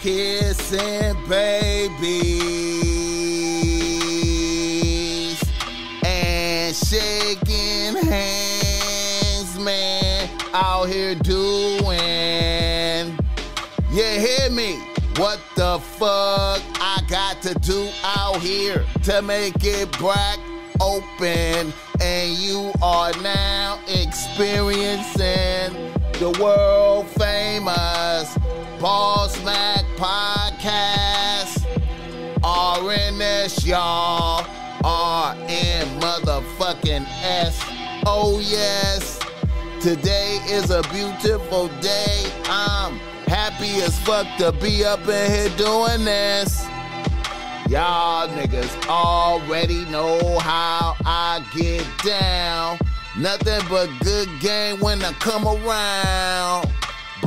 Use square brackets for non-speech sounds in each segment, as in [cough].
kissing babies and shaking hands, man. Out here doing, you hear me? What the fuck I got to do out here to make it black open? And you are now experiencing the world famous Boss Mac podcast. RNS, y'all. RN motherfucking S. Oh, yes. Today is a beautiful day. I'm happy as fuck to be up in here doing this. Y'all niggas already know how I get down. Nothing but good game when I come around.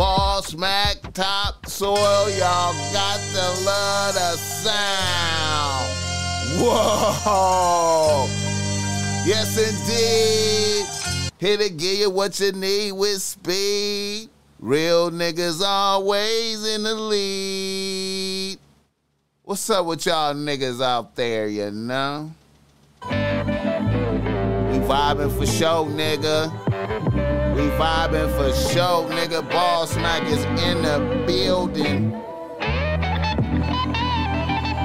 Ball smack top soil, y'all got to love the sound. Whoa! Yes, indeed. Here to give you what you need with speed. Real niggas always in the lead. What's up with y'all niggas out there, you know? We vibing for show, nigga. We vibing for show, nigga. Boss Mac is in the building.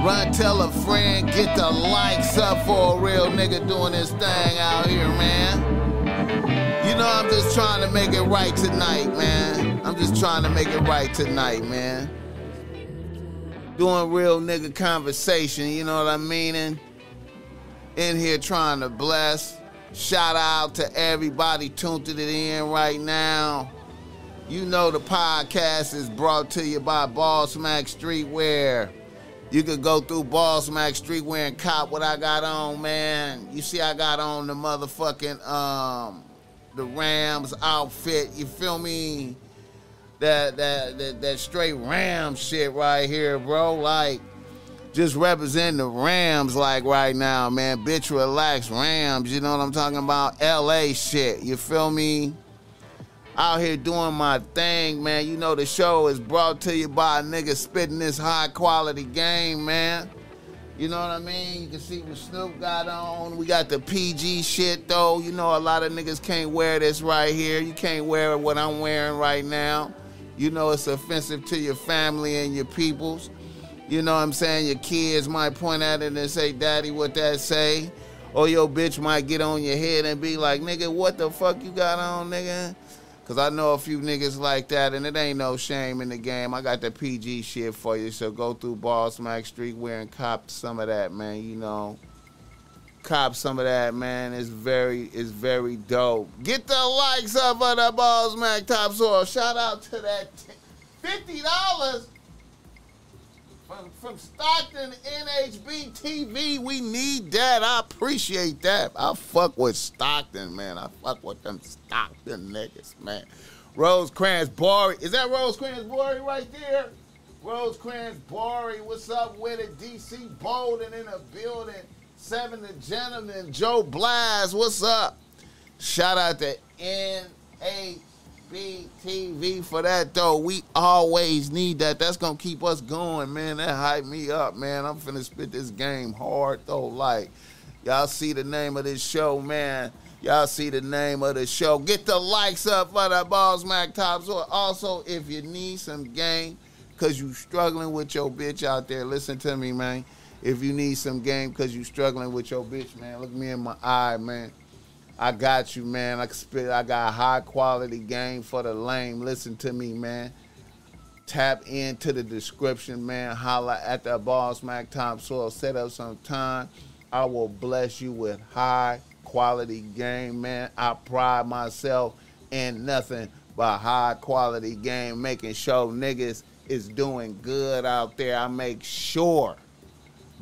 Run, tell a friend, get the likes up for a real nigga doing this thing out here, man. You know, I'm just trying to make it right tonight, man. I'm just trying to make it right tonight, man. Doing real nigga conversation, you know what I mean? And in here trying to bless. Shout out to everybody tuned it in right now. You know the podcast is brought to you by Boss Mac Streetwear. You could go through Boss Mac Streetwear and cop what I got on, man. You see I got on the motherfucking um the Rams outfit. You feel me? That that that, that straight Ram shit right here, bro. Like just representing the Rams like right now, man. Bitch, relax, Rams. You know what I'm talking about? LA shit. You feel me? Out here doing my thing, man. You know the show is brought to you by a nigga spitting this high quality game, man. You know what I mean? You can see what Snoop got on. We got the PG shit though. You know a lot of niggas can't wear this right here. You can't wear what I'm wearing right now. You know it's offensive to your family and your peoples. You know what I'm saying? Your kids might point at it and say, Daddy, what that say? Or your bitch might get on your head and be like, nigga, what the fuck you got on, nigga? Cause I know a few niggas like that, and it ain't no shame in the game. I got the PG shit for you, so go through Boss Mac Street wearing cop some of that, man. You know, cop some of that, man. It's very, it's very dope. Get the likes up on the Boss Mac Top Soil. Shout out to that fifty dollars from, from Stockton NHB TV. We need that. I appreciate that. I fuck with Stockton, man. I fuck with them Stockton niggas, man. Rosecrans Bory. Is that Rosecrans Bory right there? Rosecrans Bory, what's up with it? DC Bolden in the building. Seven the gentleman. Joe Blaz, what's up? Shout out to NA BTV for that though. We always need that. That's gonna keep us going, man. That hype me up, man. I'm finna spit this game hard though. Like, y'all see the name of this show, man. Y'all see the name of the show. Get the likes up for the Boss Mac Tops. Also, if you need some game, cause you struggling with your bitch out there, listen to me, man. If you need some game cause you struggling with your bitch, man, look me in my eye, man. I got you, man. I spit. I got high quality game for the lame. Listen to me, man. Tap into the description, man. Holla at that Boss Mac Topsoil. Set up some time. I will bless you with high quality game, man. I pride myself in nothing but high quality game, making sure niggas is doing good out there. I make sure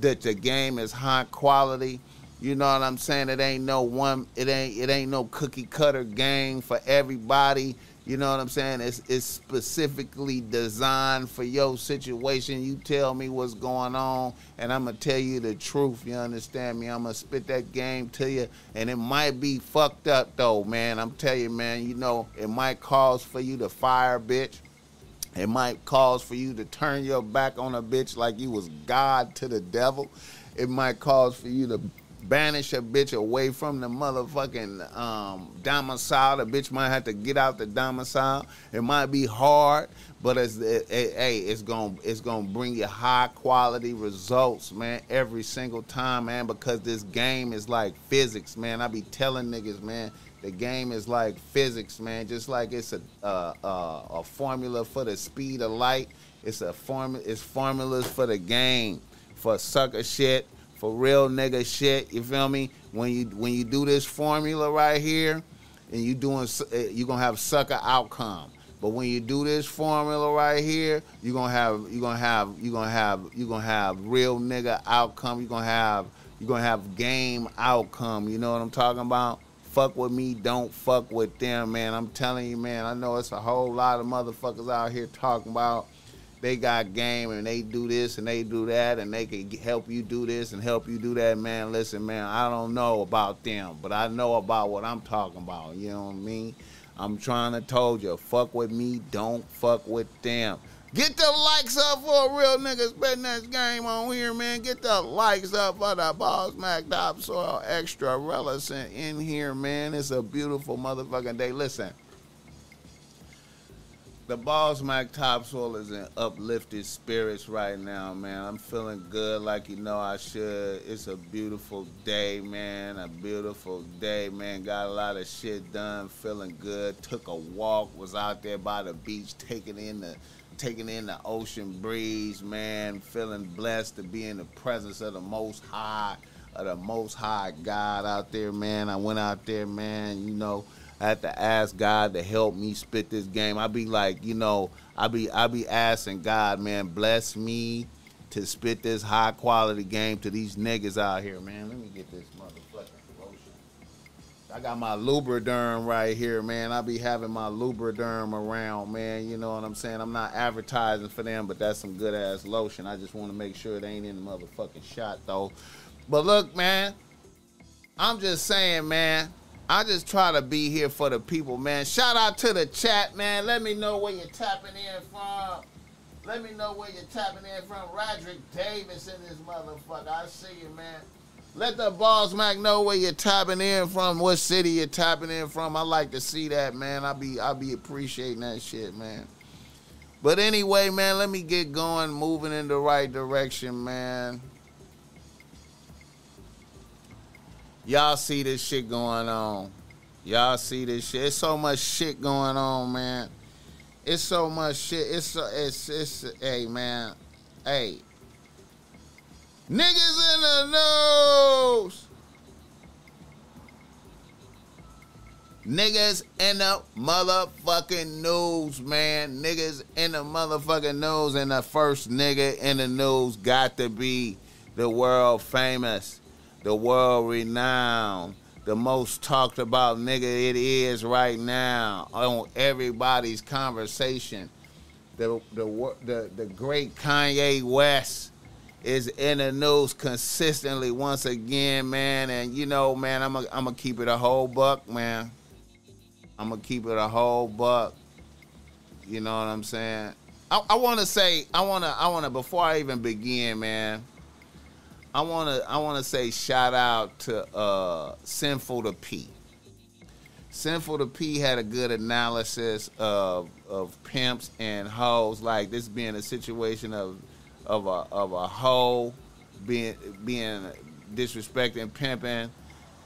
that the game is high quality. You know what I'm saying? It ain't no one. It ain't. It ain't no cookie cutter game for everybody. You know what I'm saying? It's it's specifically designed for your situation. You tell me what's going on, and I'm gonna tell you the truth. You understand me? I'm gonna spit that game to you, and it might be fucked up though, man. I'm telling you, man. You know, it might cause for you to fire, bitch. It might cause for you to turn your back on a bitch like you was God to the devil. It might cause for you to banish a bitch away from the motherfucking um, domicile. The bitch might have to get out the domicile. It might be hard, but it's it, it, hey, it's gonna it's gonna bring you high quality results, man, every single time, man. Because this game is like physics, man. I be telling niggas, man. The game is like physics, man. Just like it's a uh, uh, a formula for the speed of light. It's a form. It's formulas for the game, for sucker shit, for real nigga shit. You feel me? When you when you do this formula right here, and you doing eh, you gonna have sucker outcome. But when you do this formula right here, you're gonna have you're gonna have you're gonna have you're gonna have real nigga outcome. You're gonna have you're gonna have game outcome. You know what I'm talking about? Fuck with me, don't fuck with them, man. I'm telling you, man. I know it's a whole lot of motherfuckers out here talking about they got game and they do this and they do that and they can help you do this and help you do that, man. Listen, man, I don't know about them, but I know about what I'm talking about. You know what I mean? I'm trying to told you, fuck with me, don't fuck with them. Get the likes up for a real niggas betting this game on here, man. Get the likes up for the Boss Mac Topsoil Extra Relicent in here, man. It's a beautiful motherfucking day. Listen, the Boss Mac Topsoil is in uplifted spirits right now, man. I'm feeling good like you know I should. It's a beautiful day, man. A beautiful day, man. Got a lot of shit done. Feeling good. Took a walk. Was out there by the beach, taking in the taking in the ocean breeze, man. Feeling blessed to be in the presence of the Most High, of the Most High God out there, man. I went out there, man. You know I had to ask God to help me spit this game. I be like, you know, I be I be asking God, man, bless me to spit this high quality game to these niggas out here, man. Let me get this motherfucking lotion. I got my Lubriderm right here, man. I be having my Lubriderm around, man. You know what I'm saying? I'm not advertising for them, but that's some good ass lotion. I just want to make sure it ain't in the motherfucking shot though. But look, man, I'm just saying, man. I just try to be here for the people, man. Shout out to the chat, man. Let me know where you're tapping in from. Let me know where you're tapping in from. Roderick Davis in this motherfucker. I see you, man. Let the boss Mac know where you're tapping in from, what city you're tapping in from. I like to see that, man. I be I be appreciating that shit, man. But anyway, man, let me get going, moving in the right direction, man. Y'all see this shit going on. Y'all see this shit. It's so much shit going on, man. It's so much shit. It's it's it's hey man. Hey. Niggas in the news. Niggas in the motherfucking news, man. Niggas in the motherfucking news, and the first nigga in the news got to be the world famous the world renowned, the most talked about nigga it is right now on everybody's conversation. The the the, the great Kanye West is in the news consistently once again, man. And you know, man, I'm a, I'm gonna keep it a whole buck, man. I'm gonna keep it a whole buck. You know what I'm saying? I, I want to say, I want to, I want to. Before I even begin, man, I wanna I wanna say shout out to uh, Sinful to P. Sinful to P had a good analysis of of pimps and hoes, like this being a situation of of a of a hoe being being disrespecting pimping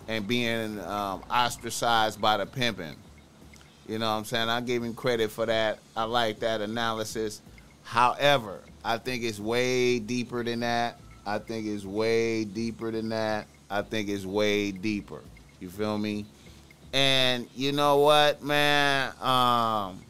and being um, ostracized by the pimping. You know what I'm saying? I give him credit for that. I like that analysis. However, I think it's way deeper than that. I think it's way deeper than that. I think it's way deeper. You feel me? And you know what, man? Um,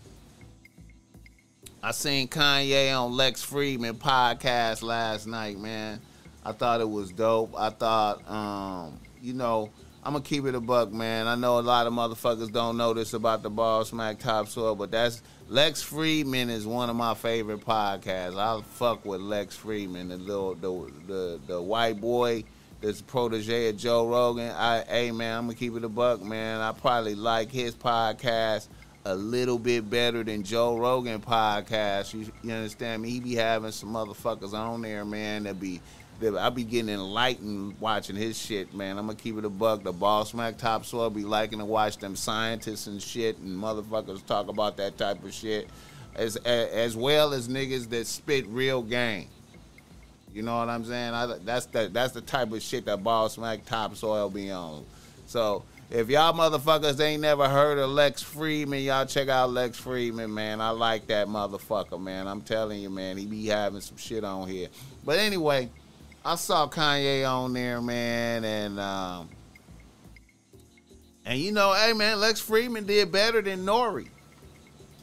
I seen Kanye on Lex Fridman podcast last night, man. I thought it was dope. I thought, um, you know, I'm gonna keep it a buck, man. I know a lot of motherfuckers don't know this about the Boss Mac Topsoil, but that's Lex Fridman is one of my favorite podcasts. I fuck with Lex Fridman, the little the the, the white boy that's protege of Joe Rogan. I hey man, I'm gonna keep it a buck, man. I probably like his podcast a little bit better than Joe Rogan podcast. You, you understand me? He be having some motherfuckers on there, man, that be I be getting enlightened watching his shit, man. I'm gonna keep it a buck. The Boss Mac Topsoil be liking to watch them scientists and shit and motherfuckers talk about that type of shit, as as well as niggas that spit real game. You know what I'm saying? I, that's the that's the type of shit that Boss Mac Topsoil be on. So if y'all motherfuckers ain't never heard of Lex Fridman, y'all check out Lex Fridman, man. I like that motherfucker, man. I'm telling you, man. He be having some shit on here. But anyway, I saw Kanye on there, man, and um, and you know, hey man, Lex Fridman did better than Nori.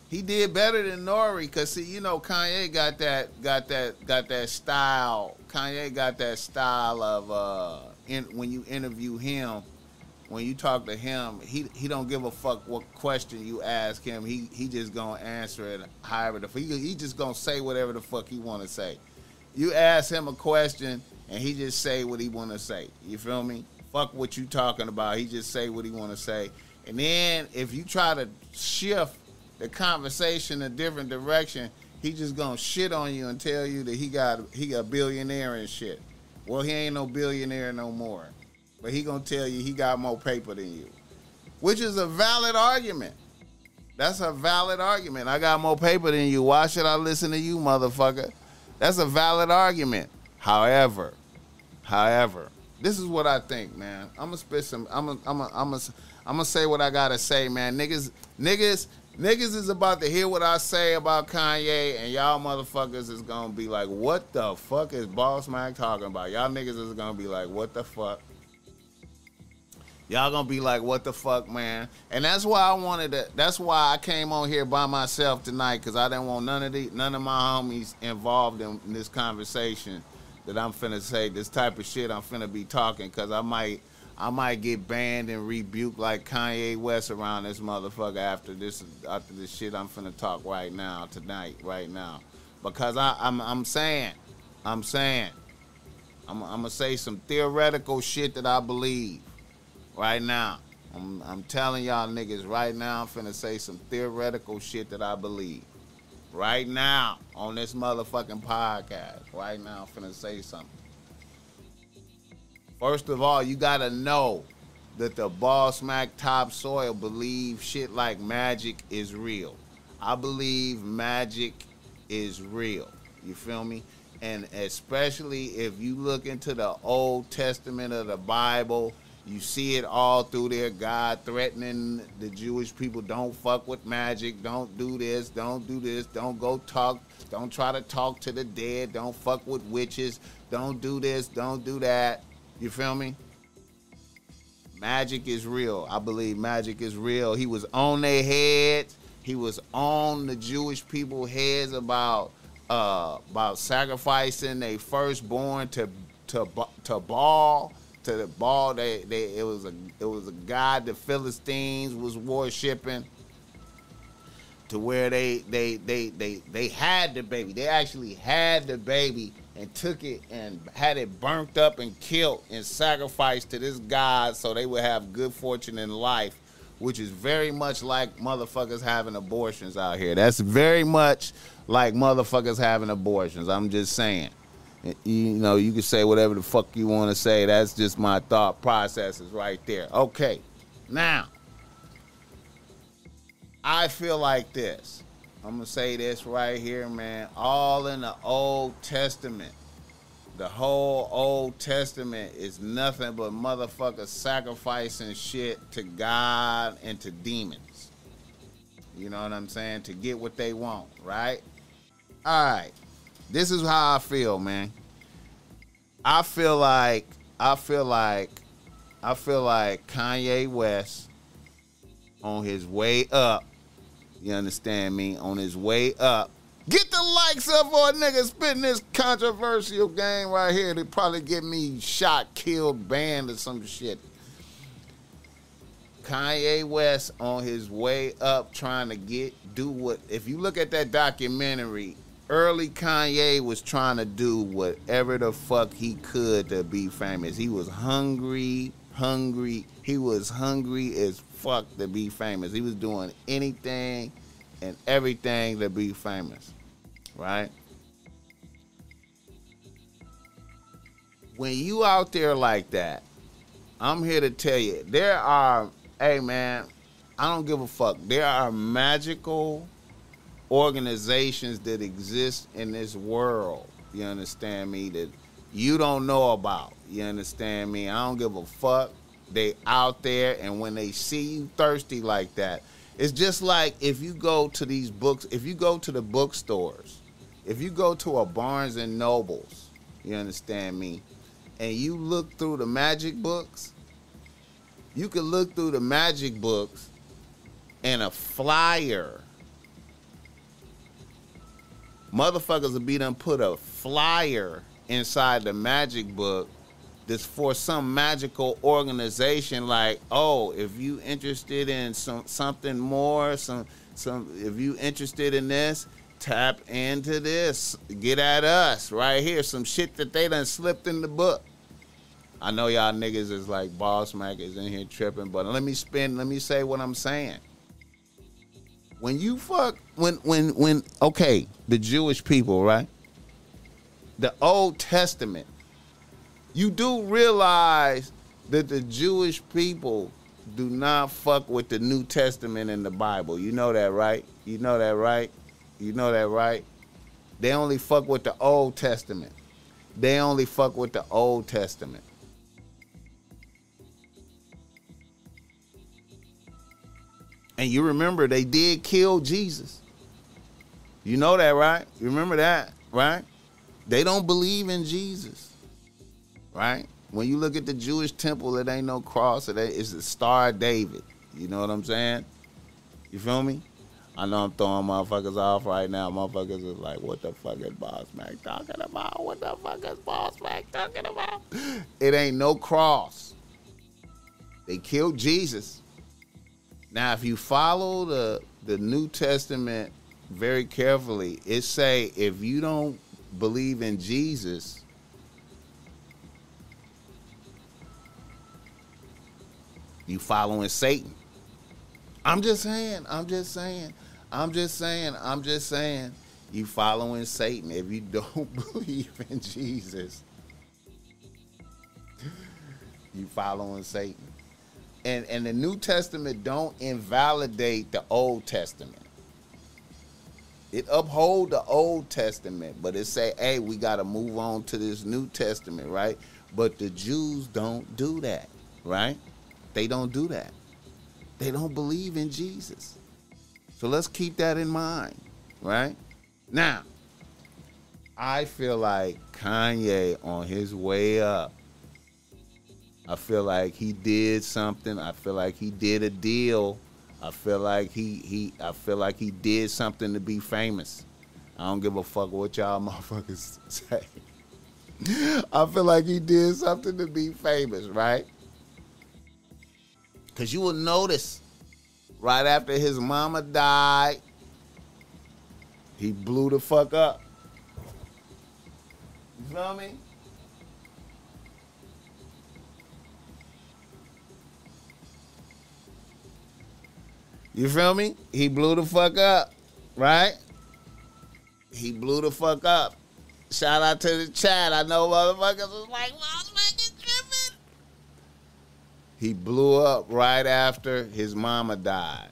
He did better than Nori, cause see, you know, Kanye got that, got that, got that style. Kanye got that style of uh, in, when you interview him when you talk to him, he he don't give a fuck what question you ask him. He he just gonna answer it however the he he just gonna say whatever the fuck he want to say. You ask him a question and he just say what he want to say. You feel me? Fuck what you talking about. He just say what he want to say. And then if you try to shift the conversation a different direction, he just gonna shit on you and tell you that he got he got billionaire and shit. Well, he ain't no billionaire no more but he gonna tell you he got more paper than you, which is a valid argument. That's a valid argument. I got more paper than you. Why should I listen to you, motherfucker? That's a valid argument. However, however, this is what I think, man. I'm gonna spit some. I'm gonna, I'm gonna, I'm gonna, I'm gonna say what I gotta say, man. Niggas, niggas, niggas is about to hear what I say about Kanye, and y'all motherfuckers is gonna be like, "What the fuck is Boss Mac talking about?" Y'all niggas is gonna be like, "What the fuck?" Y'all gonna be like, what the fuck, man? And that's why I wanted to. That's why I came on here by myself tonight because I didn't want none of the none of my homies involved in, in, this conversation that I'm finna say this type of shit. I'm finna be talking because I might I might get banned and rebuked like Kanye West around this motherfucker after this after this shit I'm finna talk right now tonight right now because I I'm I'm saying I'm saying I'm I'm gonna say some theoretical shit that I believe right now. I'm, I'm telling y'all niggas right now, I'm finna say some theoretical shit that I believe. Right now, on this motherfucking podcast. Right now, I'm finna say something. First of all, you gotta know that the Boss Mac Topsoil believe shit like magic is real. I believe magic is real. You feel me? And especially if you look into the Old Testament of the Bible, you see it all through there. God threatening the Jewish people, don't fuck with magic, don't do this, don't do this, don't go talk, don't try to talk to the dead, don't fuck with witches, don't do this, don't do that. You feel me? Magic is real. I believe magic is real. He was on their heads. He was on the Jewish people heads about uh, about sacrificing their firstborn to to to Baal to the ball. They, they it was a it was a god the Philistines was worshiping. To where they they they they they had the baby. They actually had the baby and took it and had it burnt up and killed and sacrificed to this god so they would have good fortune in life, which is very much like motherfuckers having abortions out here. That's very much like motherfuckers having abortions. I'm just saying you know, you can say whatever the fuck you want to say. That's just my thought processes right there. Okay, now I feel like this. I'm gonna say this right here, man. All in the Old Testament. The whole Old Testament is nothing but motherfuckers sacrificing shit to God and to demons. You know what I'm saying? To get what they want, right? All right. This is how I feel, man. I feel like I feel like I feel like Kanye West on his way up. You understand me? On his way up. Get the likes up for a nigga spitting this controversial game right here They probably get me shot, killed, banned, or some shit. Kanye West on his way up trying to get do what if you look at that documentary early Kanye was trying to do whatever the fuck he could to be famous. He was hungry, hungry. He was hungry as fuck to be famous. He was doing anything and everything to be famous, right? When you out there like that, I'm here to tell you, there are, hey man, I don't give a fuck. There are magical organizations that exist in this world. You understand me? That you don't know about. You understand me? I don't give a fuck. They out there, and when they see you thirsty like that, it's just like if you go to these books, if you go to the bookstores, if you go to a Barnes and Nobles, you understand me, and you look through the magic books, you can look through the magic books and a flyer. Motherfuckers will be done put a flyer inside the magic book that's for some magical organization like oh if you interested in some something more some some if you interested in this tap into this. Get at us right here. Some shit that they done slipped in the book. I know y'all niggas is like boss mac is in here tripping but let me spin let me say what i'm saying when you fuck when when when okay the jewish people right the Old Testament, you do realize that the Jewish people do not fuck with the New Testament in the Bible. You know that, right? You know that, right? You know that, right? They only fuck with the Old Testament. They only fuck with the Old Testament. And you remember they did kill Jesus. You know that, right? You remember that, right? They don't believe in Jesus, right? When you look at the Jewish temple, it ain't no cross. It it's the Star of David. You know what I'm saying? You feel me? I know I'm throwing motherfuckers off right now. Motherfuckers is like, what the fuck is Boss Mac talking about? What the fuck is Boss Mac talking about? It ain't no cross. They killed Jesus. Now, if you follow the the New Testament very carefully, it say if you don't believe in Jesus, you following Satan. I'm just saying, I'm just saying, I'm just saying, I'm just saying, you following Satan if you [laughs] don't believe in Jesus. You following Satan. And and the New Testament don't invalidate the Old Testament. It uphold the Old Testament, but it say, hey, we got to move on to this New Testament, right? But the Jews don't do that, right? They don't do that. They don't believe in Jesus. So let's keep that in mind, right? Now, I feel like Kanye on his way up. I feel like he did something. I feel like he did a deal I feel like he he I feel like he did something to be famous. I don't give a fuck what y'all [laughs] motherfuckers say. I feel like he did something to be famous, right? Cause you will notice right after his mama died, he blew the fuck up. You feel me? You feel me? He blew the fuck up, right? He blew the fuck up. Shout out to the chat. I know motherfuckers was like, "Motherfuckers tripping." He blew up right after his mama died.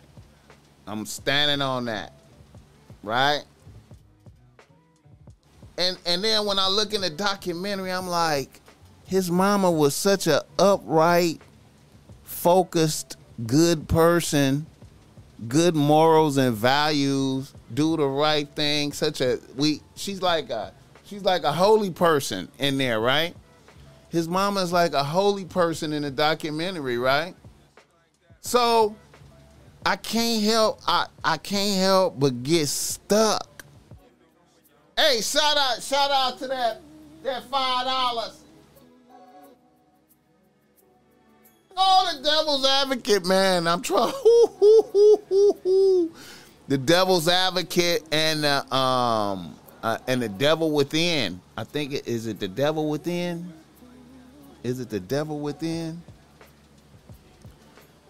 I'm standing on that, right? And and then when I look in the documentary, I'm like, his mama was such a upright, focused, good person good morals and values, do the right thing. Such a we she's like a she's like a holy person in there, right? His mama's like a holy person in the documentary, right? So I can't help I, I can't help but get stuck. Hey, shout out, shout out to that that five dollars. Oh, the devil's advocate, man. I'm trying. [laughs] the devil's advocate and the um uh, and the devil within. I think it is it the devil within. Is it the devil within?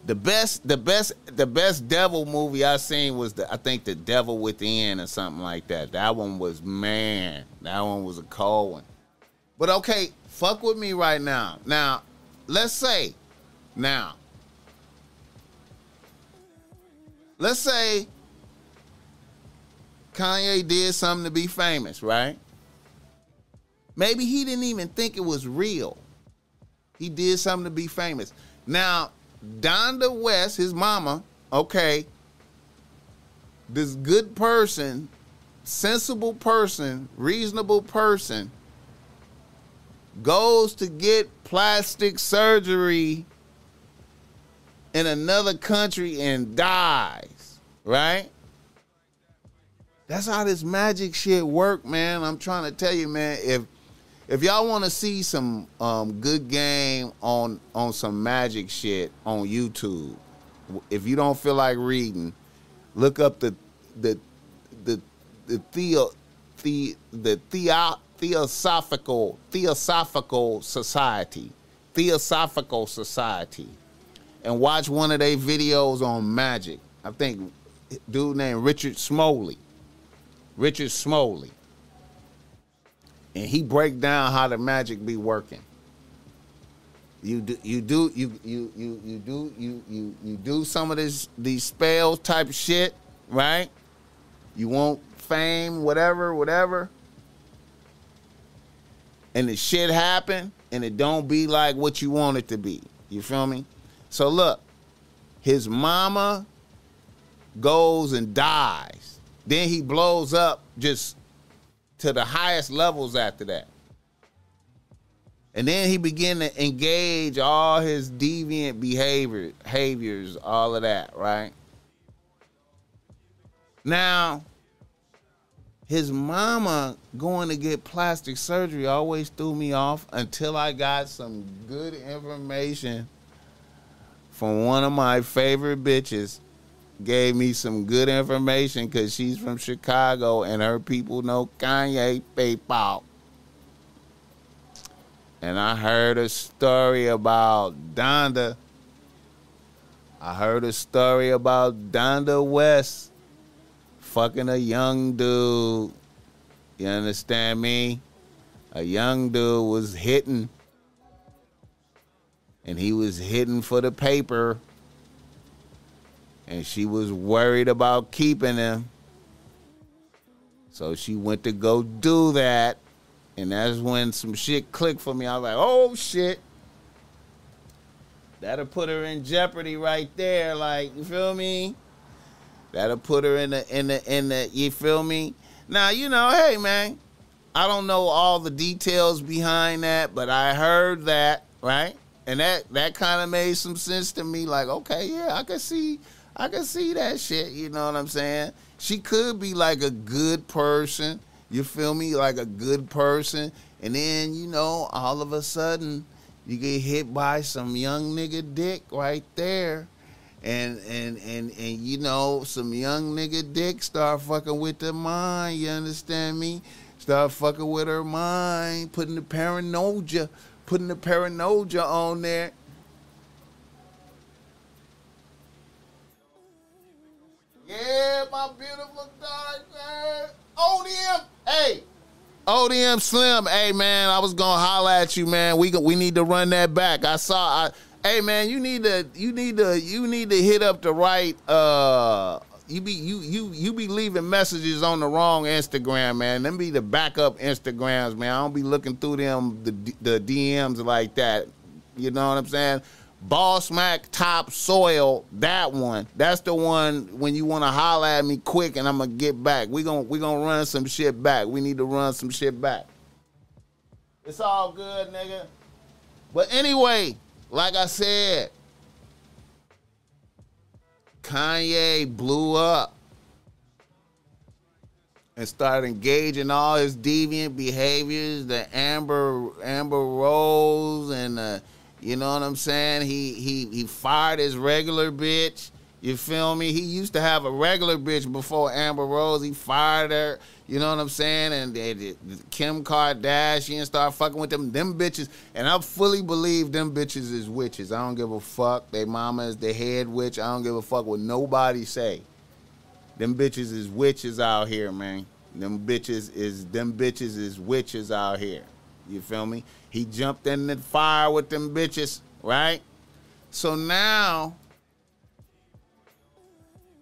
The best, the best, the best devil movie I seen was the I think the Devil Within or something like that. That one was man. That one was a cold one. But okay, fuck with me right now. Now, let's say, now, let's say Kanye did something to be famous, right? Maybe he didn't even think it was real. He did something to be famous. Now, Donda West, his mama, okay, this good person, sensible person, reasonable person, goes to get plastic surgery in another country and dies, right? That's how this magic shit work, man. I'm trying to tell you, man. If if y'all want to see some um, good game on on some magic shit on YouTube, if you don't feel like reading, look up the the the the theo the the theo, theosophical theosophical society theosophical society and watch one of their videos on magic. I think dude named Richard Smoley. Richard Smoley and he break down how the magic be working. You do you do you you you you do you you you do some of this these spells type shit, right? You want fame, whatever, whatever. And the shit happen and it don't be like what you want it to be. You feel me? So look, his mama goes and dies. Then he blows up just to the highest levels after that. And then he began to engage all his deviant behavior, behaviors, all of that, right? Now, his mama going to get plastic surgery always threw me off until I got some good information from one of my favorite bitches gave me some good information because she's from Chicago and her people know Kanye PayPal. And I heard a story about Donda. I heard a story about Donda West fucking a young dude. You understand me? A young dude was hitting. And he was hitting for the paper and she was worried about keeping him. So she went to go do that. And that's when some shit clicked for me. I was like, oh shit. That'll put her in jeopardy right there. Like, you feel me? That'll put her in the in the in the you feel me? Now, you know, hey man, I don't know all the details behind that, but I heard that, right? And that that kind of made some sense to me. Like, okay, yeah, I can see I can see that shit. You know what I'm saying? She could be like a good person. You feel me? Like a good person. And then, you know, all of a sudden, you get hit by some young nigga dick right there. And and and and you know, some young nigga dick start fucking with the mind, you understand me? Start fucking with her mind, putting the paranoia, putting the paranoia on there Yeah, my beautiful daughter. ODM. Hey. ODM Slim. Hey man, I was gonna holler at you, man. We we need to run that back. I saw I hey man, you need to you need to you need to hit up the right uh you be you you you be leaving messages on the wrong Instagram, man. Them be the backup Instagrams, man. I don't be looking through them the the DMs like that. You know what I'm saying? Boss Mac Top Soil, that one. That's the one when you want to holler at me quick and I'm gonna get back. We gonna we gonna run some shit back. We need to run some shit back. It's all good, nigga. But anyway, like I said, Kanye blew up and started engaging all his deviant behaviors, the Amber Amber Rose and the you know what I'm saying? He he he fired his regular bitch. You feel me? He used to have a regular bitch before Amber Rose. He fired her. You know what I'm saying? And they, they, Kim Kardashian start fucking with them them bitches. And I fully believe them bitches is witches. I don't give a fuck. They mama is the head witch. I don't give a fuck what nobody say. Them bitches is witches out here, man. Them bitches is them bitches is witches out here. You feel me? He jumped in the fire with them bitches, right? So now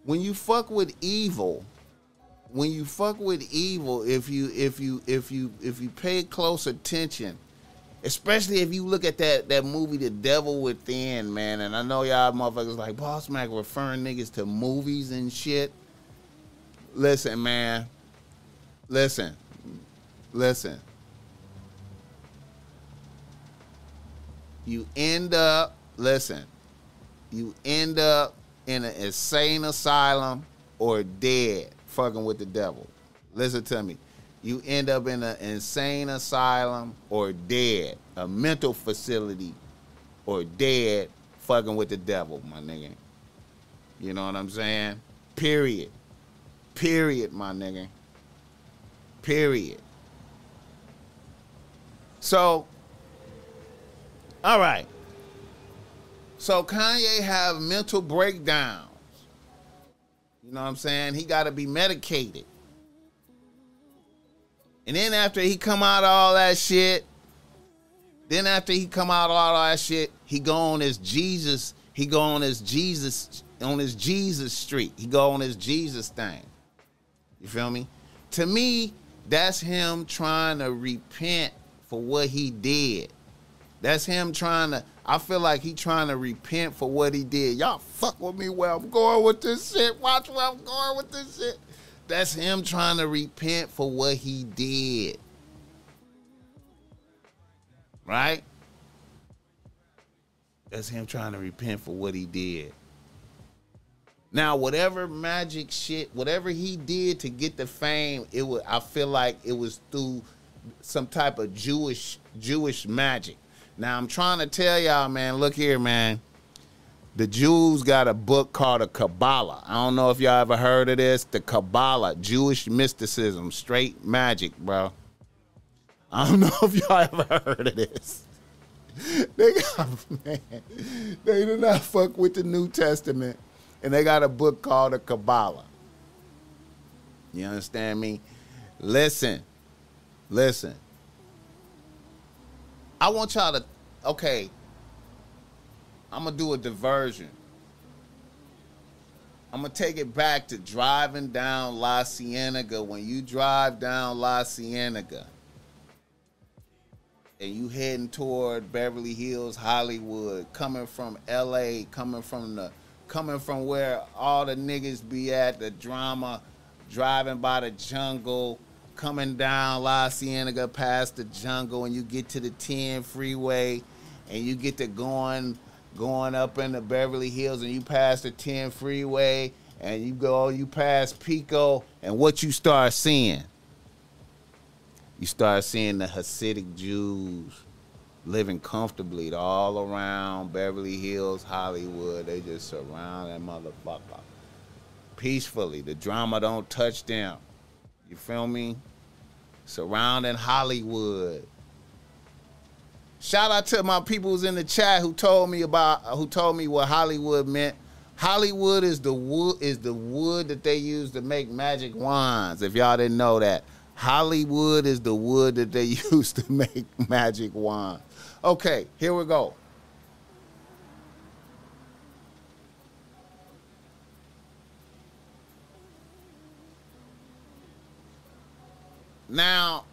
when you fuck with evil, when you fuck with evil, if you if you if you if you pay close attention, especially if you look at that that movie The Devil Within, man, and I know y'all motherfuckers like Boss Mac referring niggas to movies and shit. Listen, man. Listen. Listen. You end up, listen, you end up in an insane asylum or dead fucking with the devil. Listen to me. You end up in an insane asylum or dead, a mental facility or dead fucking with the devil, my nigga. You know what I'm saying? Period. Period, my nigga. Period. So, all right. So Kanye have mental breakdowns. You know what I'm saying? He got to be medicated. And then after he come out of all that shit, then after he come out of all that shit, he go on his Jesus, he go on his Jesus, on his Jesus street. He go on his Jesus thing. You feel me? To me, that's him trying to repent for what he did. That's him trying to. I feel like he trying to repent for what he did. Y'all fuck with me where I'm going with this shit. Watch where I'm going with this shit. That's him trying to repent for what he did. Right? That's him trying to repent for what he did. Now, whatever magic shit, whatever he did to get the fame, it was I feel like it was through some type of Jewish Jewish magic. Now I'm trying to tell y'all, man, look here, man. The Jews got a book called a Kabbalah. I don't know if y'all ever heard of this. The Kabbalah, Jewish mysticism, straight magic, bro. I don't know [laughs] if y'all ever heard of this. [laughs] They got man, they do not fuck with the New Testament, and they got a book called a Kabbalah. You understand me? Listen, listen. I want y'all to okay. I'm gonna do a diversion. I'm gonna take it back to driving down La Cienega. When you drive down La Cienega and you heading toward Beverly Hills, Hollywood, coming from LA, coming from the coming from where all the niggas be at, the drama, driving by the jungle, coming down La Cienega past the jungle and you get to the 10 freeway and you get to going going up in the Beverly Hills and you pass the 10 freeway and you go you pass Pico and what you start seeing you start seeing the Hasidic Jews living comfortably all around Beverly Hills, Hollywood. They just surround that motherfucker peacefully. The drama don't touch them. You feel me? Surrounding Hollywood. Shout out to my peoples in the chat who told me about who told me what Hollywood meant. Hollywood is the wood is the wood that they use to make magic wands. If y'all didn't know that, Hollywood is the wood that they [laughs] use to make magic wands. Okay, here we go. Now,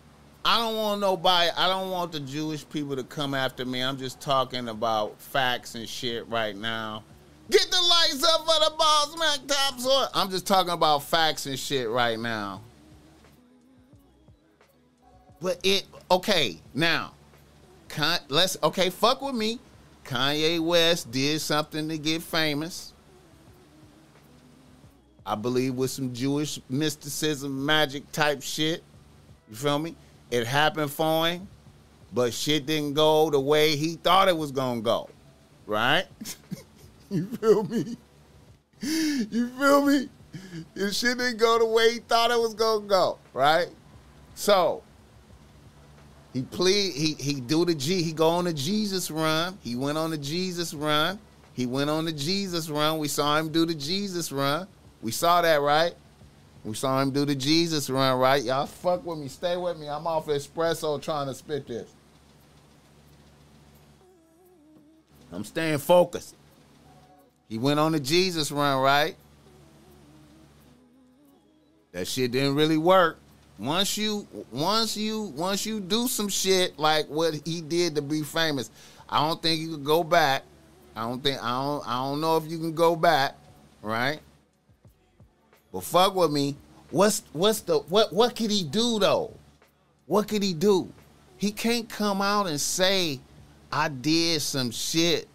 I don't want nobody, I don't want the Jewish people to come after me. I'm just talking about facts and shit right now. Get the lights up for the boss Mac Topsoil. I'm just talking about facts and shit right now. But it okay, now let's okay, fuck with me. Kanye West did something to get famous. I believe with some Jewish mysticism, magic type shit. You feel me? It happened for him, but shit didn't go the way he thought it was gonna go. Right? [laughs] you feel me? you feel me? His shit didn't go the way he thought it was gonna go, right? So he plead, he he do the G, he go on the Jesus run. He went on the Jesus run. He went on the Jesus run. We saw him do the Jesus run. We saw that, right? We saw him do the Jesus run, right? Y'all fuck with me. Stay with me. I'm off espresso trying to spit this. I'm staying focused. He went on the Jesus run, right? That shit didn't really work. Once you once you once you do some shit like what he did to be famous, I don't think you could go back. I don't think I don't I don't know if you can go back, right? But fuck with me. What's what's the what what could he do though? What could he do? He can't come out and say I did some shit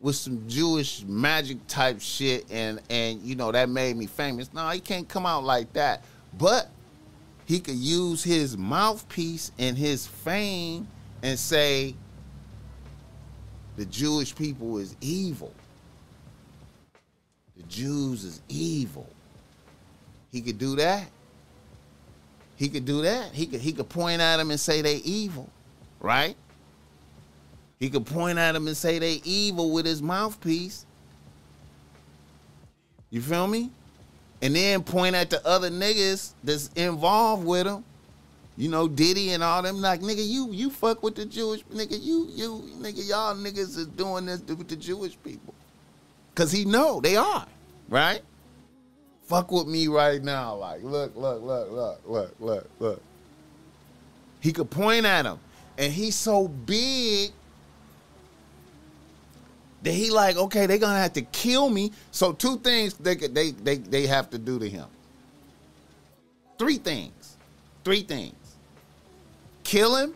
with some Jewish magic type shit and and you know that made me famous. No, he can't come out like that. But he could use his mouthpiece and his fame and say the Jewish people is evil. The Jews is evil. He could do that. He could do that. He could he could point at them and say they evil, right? He could point at them and say they evil with his mouthpiece. You feel me? And then point at the other niggas that's involved with him. You know, Diddy and all them like, nigga, you you fuck with the Jewish nigga, you you nigga, y'all niggas is doing this with the Jewish people. Cause he know they are, right? Fuck with me right now. Like, look, look, look, look, look, look, look. He could point at him. And he's so big that he like, okay, they're gonna have to kill me. So two things they could they they they have to do to him. Three things. Three things. Kill him,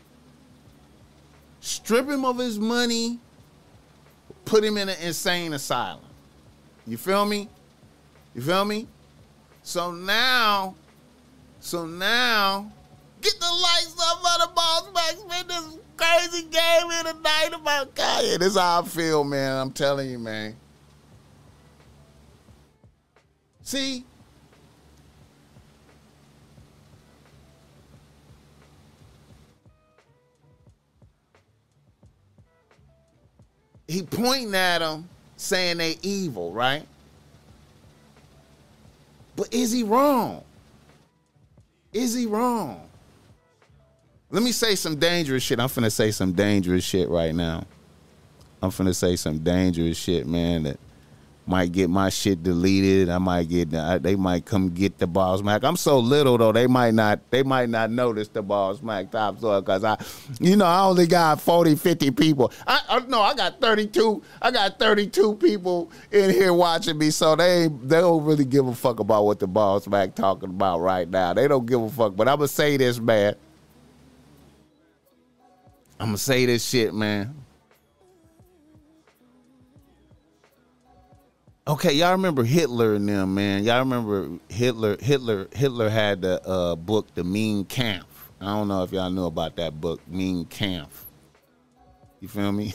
strip him of his money, put him in an insane asylum. You feel me? You feel me? So now, so now, get the lights up on the Boss Mac. Spend this crazy game in the night about Kanye. This is how I feel, man. I'm telling you, man. See? He pointing at them, saying they evil, right? But is he wrong? Is he wrong? Let me say some dangerous shit. I'm finna say some dangerous shit right now. I'm finna say some dangerous shit, man, that might get my shit deleted. I might get they might come get the Boss Mac. I'm so little though, they might not they might not notice the Boss Mac Topsoil because I you know, I only got 40, 50 people. I, I no, I got 32. I got 32 people in here watching me, so they they don't really give a fuck about what the ball smack talking about right now. They don't give a fuck. But I'm gonna say this, man. I'm gonna say this shit, man. Okay, y'all remember Hitler and them, man. Y'all remember Hitler? Hitler Hitler had the uh, book, The Mein Kampf. I don't know if y'all know about that book, Mein Kampf. You feel me?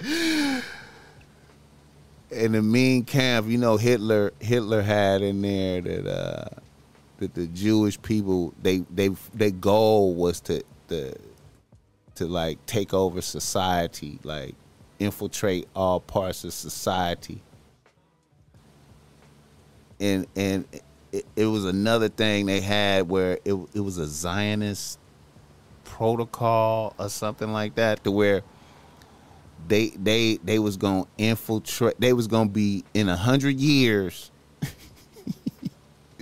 [laughs] in the Mein Kampf, you know, Hitler Hitler had in there that uh, that the Jewish people they they their goal was to the to like take over society, like infiltrate all parts of society. And and it, it was another thing they had where it it was a Zionist protocol or something like that to where they they they was gonna infiltrate they was gonna be in a hundred years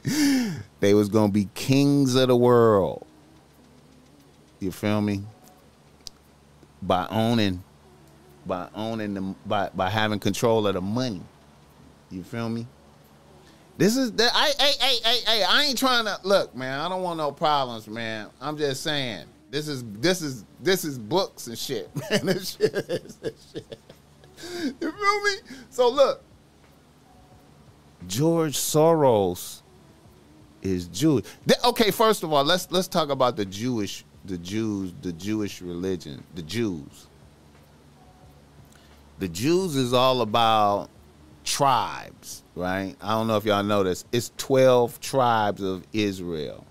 [laughs] they was gonna be kings of the world you feel me by owning by owning the by by having control of the money. You feel me? This is that I hey hey hey hey I ain't trying to look, man. I don't want no problems, man. I'm just saying. This is this is this is books and shit, [laughs] man. This shit is this shit. You feel me? So look, George Soros is Jewish. Okay, first of all, let's let's talk about the Jewish, the Jews, the Jewish religion, the Jews. The Jews is all about tribes, right? I don't know if y'all know this. It's 12 tribes of Israel.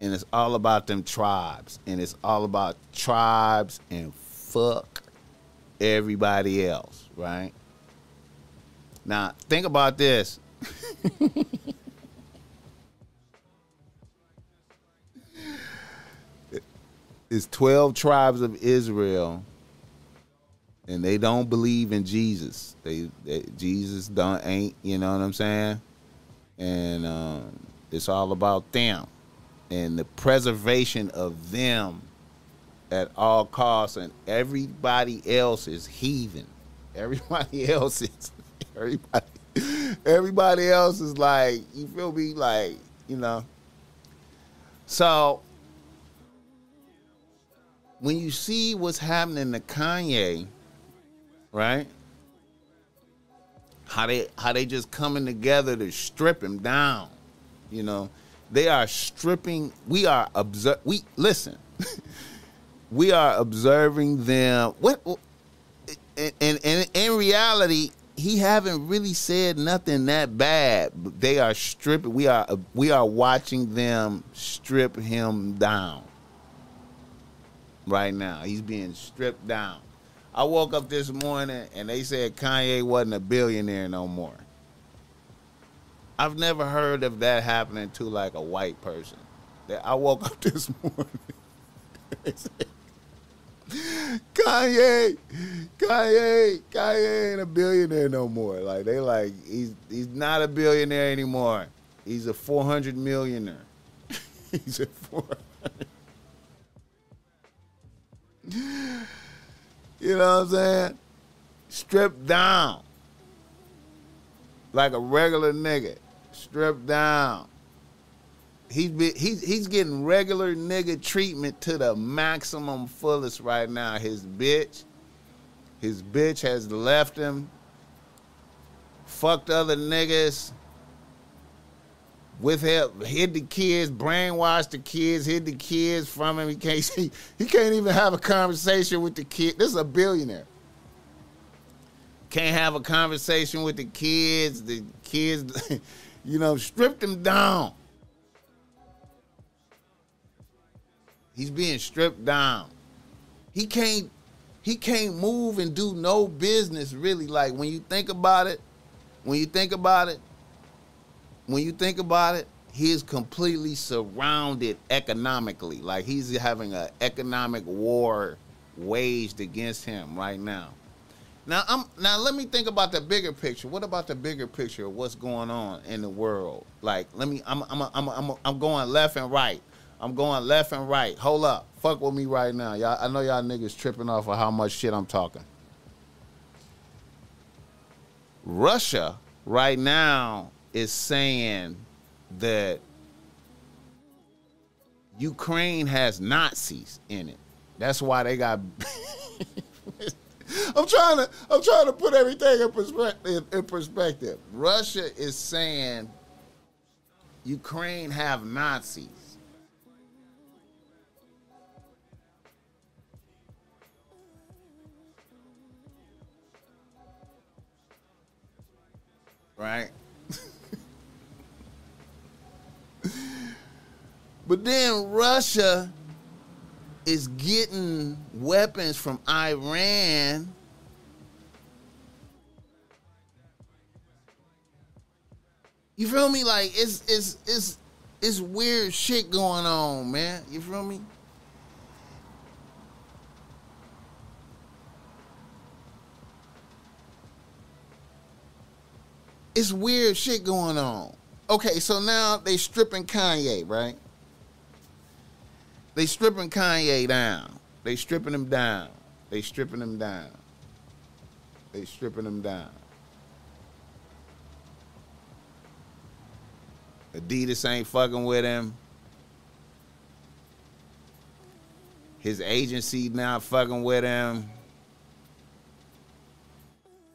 And it's all about them tribes. And it's all about tribes and fuck everybody else, right? Now, think about this. [laughs] it's 12 tribes of Israel and they don't believe in Jesus. They, they Jesus don't ain't, you know what I'm saying? And um, it's all about them and the preservation of them at all costs and everybody else is heathen. Everybody [laughs] else is everybody everybody else is like, you feel me? Like, you know. So when you see what's happening to Kanye, right? How they how they just coming together to strip him down. You know, they are stripping. We are observe. We listen. [laughs] we are observing them. What? And, and, in reality, he haven't really said nothing that bad. They are stripping. We are we are watching them strip him down. Right now, he's being stripped down. I woke up this morning and they said Kanye wasn't a billionaire no more. I've never heard of that happening to like a white person. That I woke up [laughs] this morning. Kanye, Kanye, Kanye ain't a billionaire no more. Like they like he's he's not a billionaire anymore. He's a four hundred millionaire. [laughs] he's a four. You know what I'm saying? Stripped down like a regular nigga. Stripped down. He's he's he's getting regular nigga treatment to the maximum fullest right now. His bitch, his bitch has left him. Fucked other niggas. With him, hid the kids, brainwashed the kids, hid the kids from him. He can't [laughs] he, he can't even have a conversation with the kid. This is a billionaire. Can't have a conversation with the kids. The kids, [laughs] you know, stripped him down. He's being stripped down. He can't he can't move and do no business really. Like when you think about it, when you think about it, when you think about it, he is completely surrounded economically. Like he's having an economic war waged against him right now. Now I'm now let me think about the bigger picture. What about the bigger picture of what's going on in the world? Like let me I'm I'm I'm I'm, I'm going left and right. I'm going left and right. Hold up. Fuck with me right now. Y'all, I know y'all niggas tripping off of how much shit I'm talking. Russia right now is saying that Ukraine has Nazis in it. That's why they got [laughs] I'm trying to I'm trying to put everything in perspective in perspective. Russia is saying Ukraine have Nazis. right? But then Russia is getting weapons from Iran. You feel me? Like it's it's it's it's weird shit going on, man. You feel me? it's weird shit going on. Okay, so now they stripping Kanye, right? They stripping Kanye down. They stripping him down. They stripping him down. They stripping him down. Adidas ain't fucking with him. His agency not fucking with him.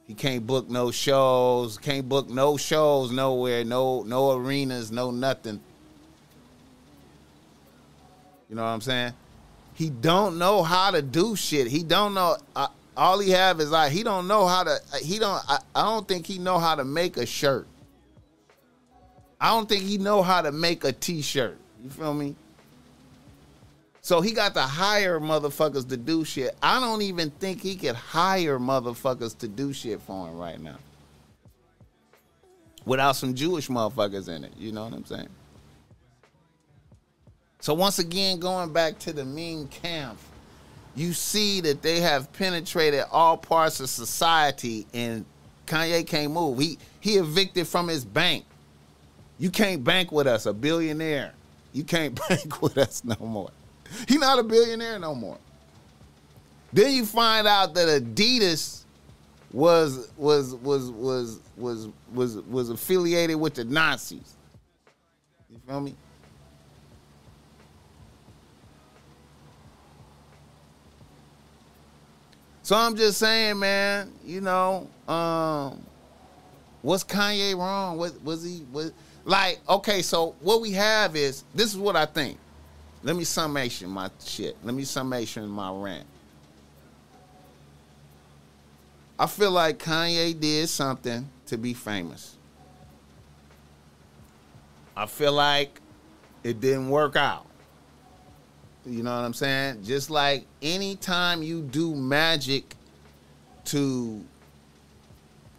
He can't book no shows, can't book no shows nowhere, no no arenas, no nothing. You know what I'm saying? He don't know how to do shit. He don't know. Uh, all he have is like he don't know how to. He don't. I, I don't think he know how to make a shirt. I don't think he know how to make a t-shirt. You feel me? So he got to hire motherfuckers to do shit. I don't even think he could hire motherfuckers to do shit for him right now. Without some Jewish motherfuckers in it. You know what I'm saying? So once again, going back to the Mein Kampf, you see that they have penetrated all parts of society and Kanye can't move. He he evicted from his bank. You can't bank with us, a billionaire. You can't [laughs] bank with us no more. He not a billionaire no more. Then you find out that Adidas was was was was was was was affiliated with the Nazis. You feel me? So I'm just saying, man, you know, um, what's Kanye wrong? What was he was like, okay, so what we have is this is what I think. Let me summation my shit. Let me summation my rant. I feel like Kanye did something to be famous. I feel like it didn't work out. You know what I'm saying? Just like anytime you do magic to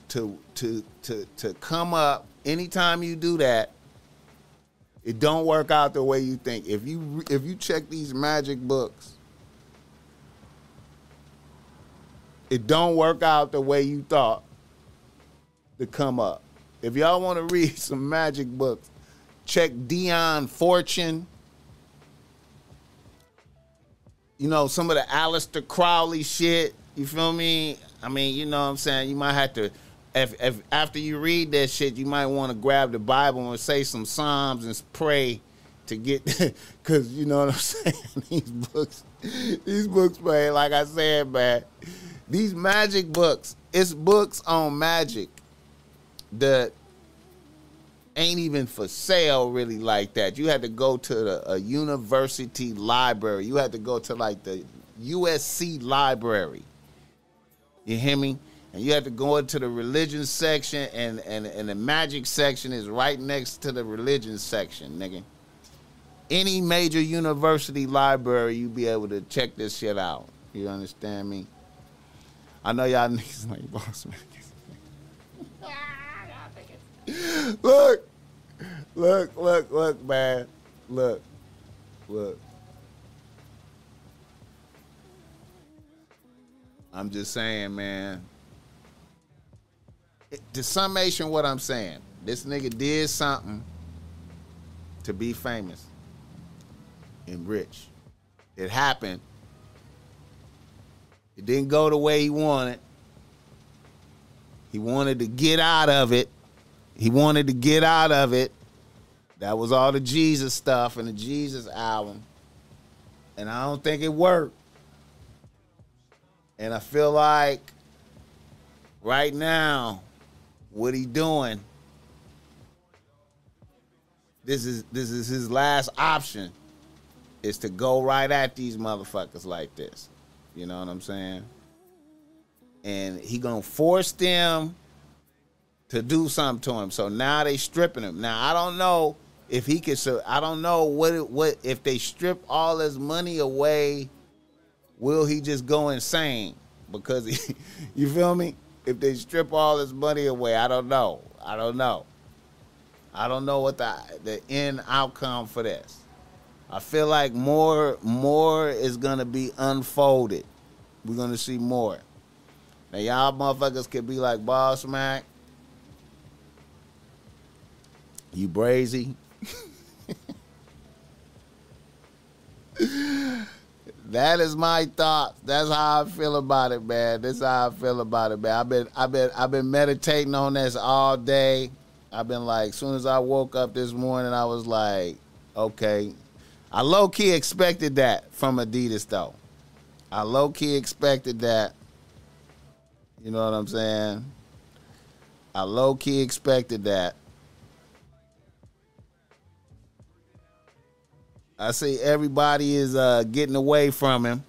to to to to come up anytime you do that, it don't work out the way you think. If you if you check these magic books, it don't work out the way you thought to come up. If y'all want to read [laughs] some magic books, check Dion Fortune. You know, some of the Aleister Crowley shit. You feel me? I mean, you know what I'm saying? You might have to if, if after you read that shit, you might want to grab the Bible and say some psalms and pray to get, [laughs] because you know what I'm [laughs] saying. these books, these books, man. Like I said, man, these magic books. It's books on magic that ain't even for sale really like that. You had to go to the, a university library. You had to go to like the USC library. You hear me? and you had to go into the religion section and, and, and the magic section is right next to the religion section, nigga. Any major university library, you be able to check this shit out. You understand me? I know y'all [laughs] niggas like boss man. Look, look, look, look, man. Look, look. I'm just saying, man to summation what I'm saying, this nigga did something to be famous and rich. It happened. It didn't go the way he wanted. He wanted to get out of it. He wanted to get out of it. That was all the Jesus stuff and the Jesus album. And I don't think it worked. And I feel like right now, what he doing? This is this is his last option is to go right at these motherfuckers like this. You know what I'm saying? And he gonna force them to do something to him. So now they stripping him. Now I don't know if he could. I don't know what what if they strip all his money away. Will he just go insane? Because he, [laughs] you feel me? if they strip all his money away. I don't know. I don't know. I don't know what the the end outcome for this. I feel like more more is gonna be unfolded. We're gonna see more. Now y'all motherfuckers could be like Boss Mac. You brazy. That is my thoughts. That's how I feel about it, man. That's how I feel about it, man. I've been I've been I've been meditating on this all day. I've been like, as soon as I woke up this morning, I was like, okay. I low key expected that from Adidas though. I low key expected that. You know what I'm saying? I low key expected that. I see everybody is uh, getting away from him.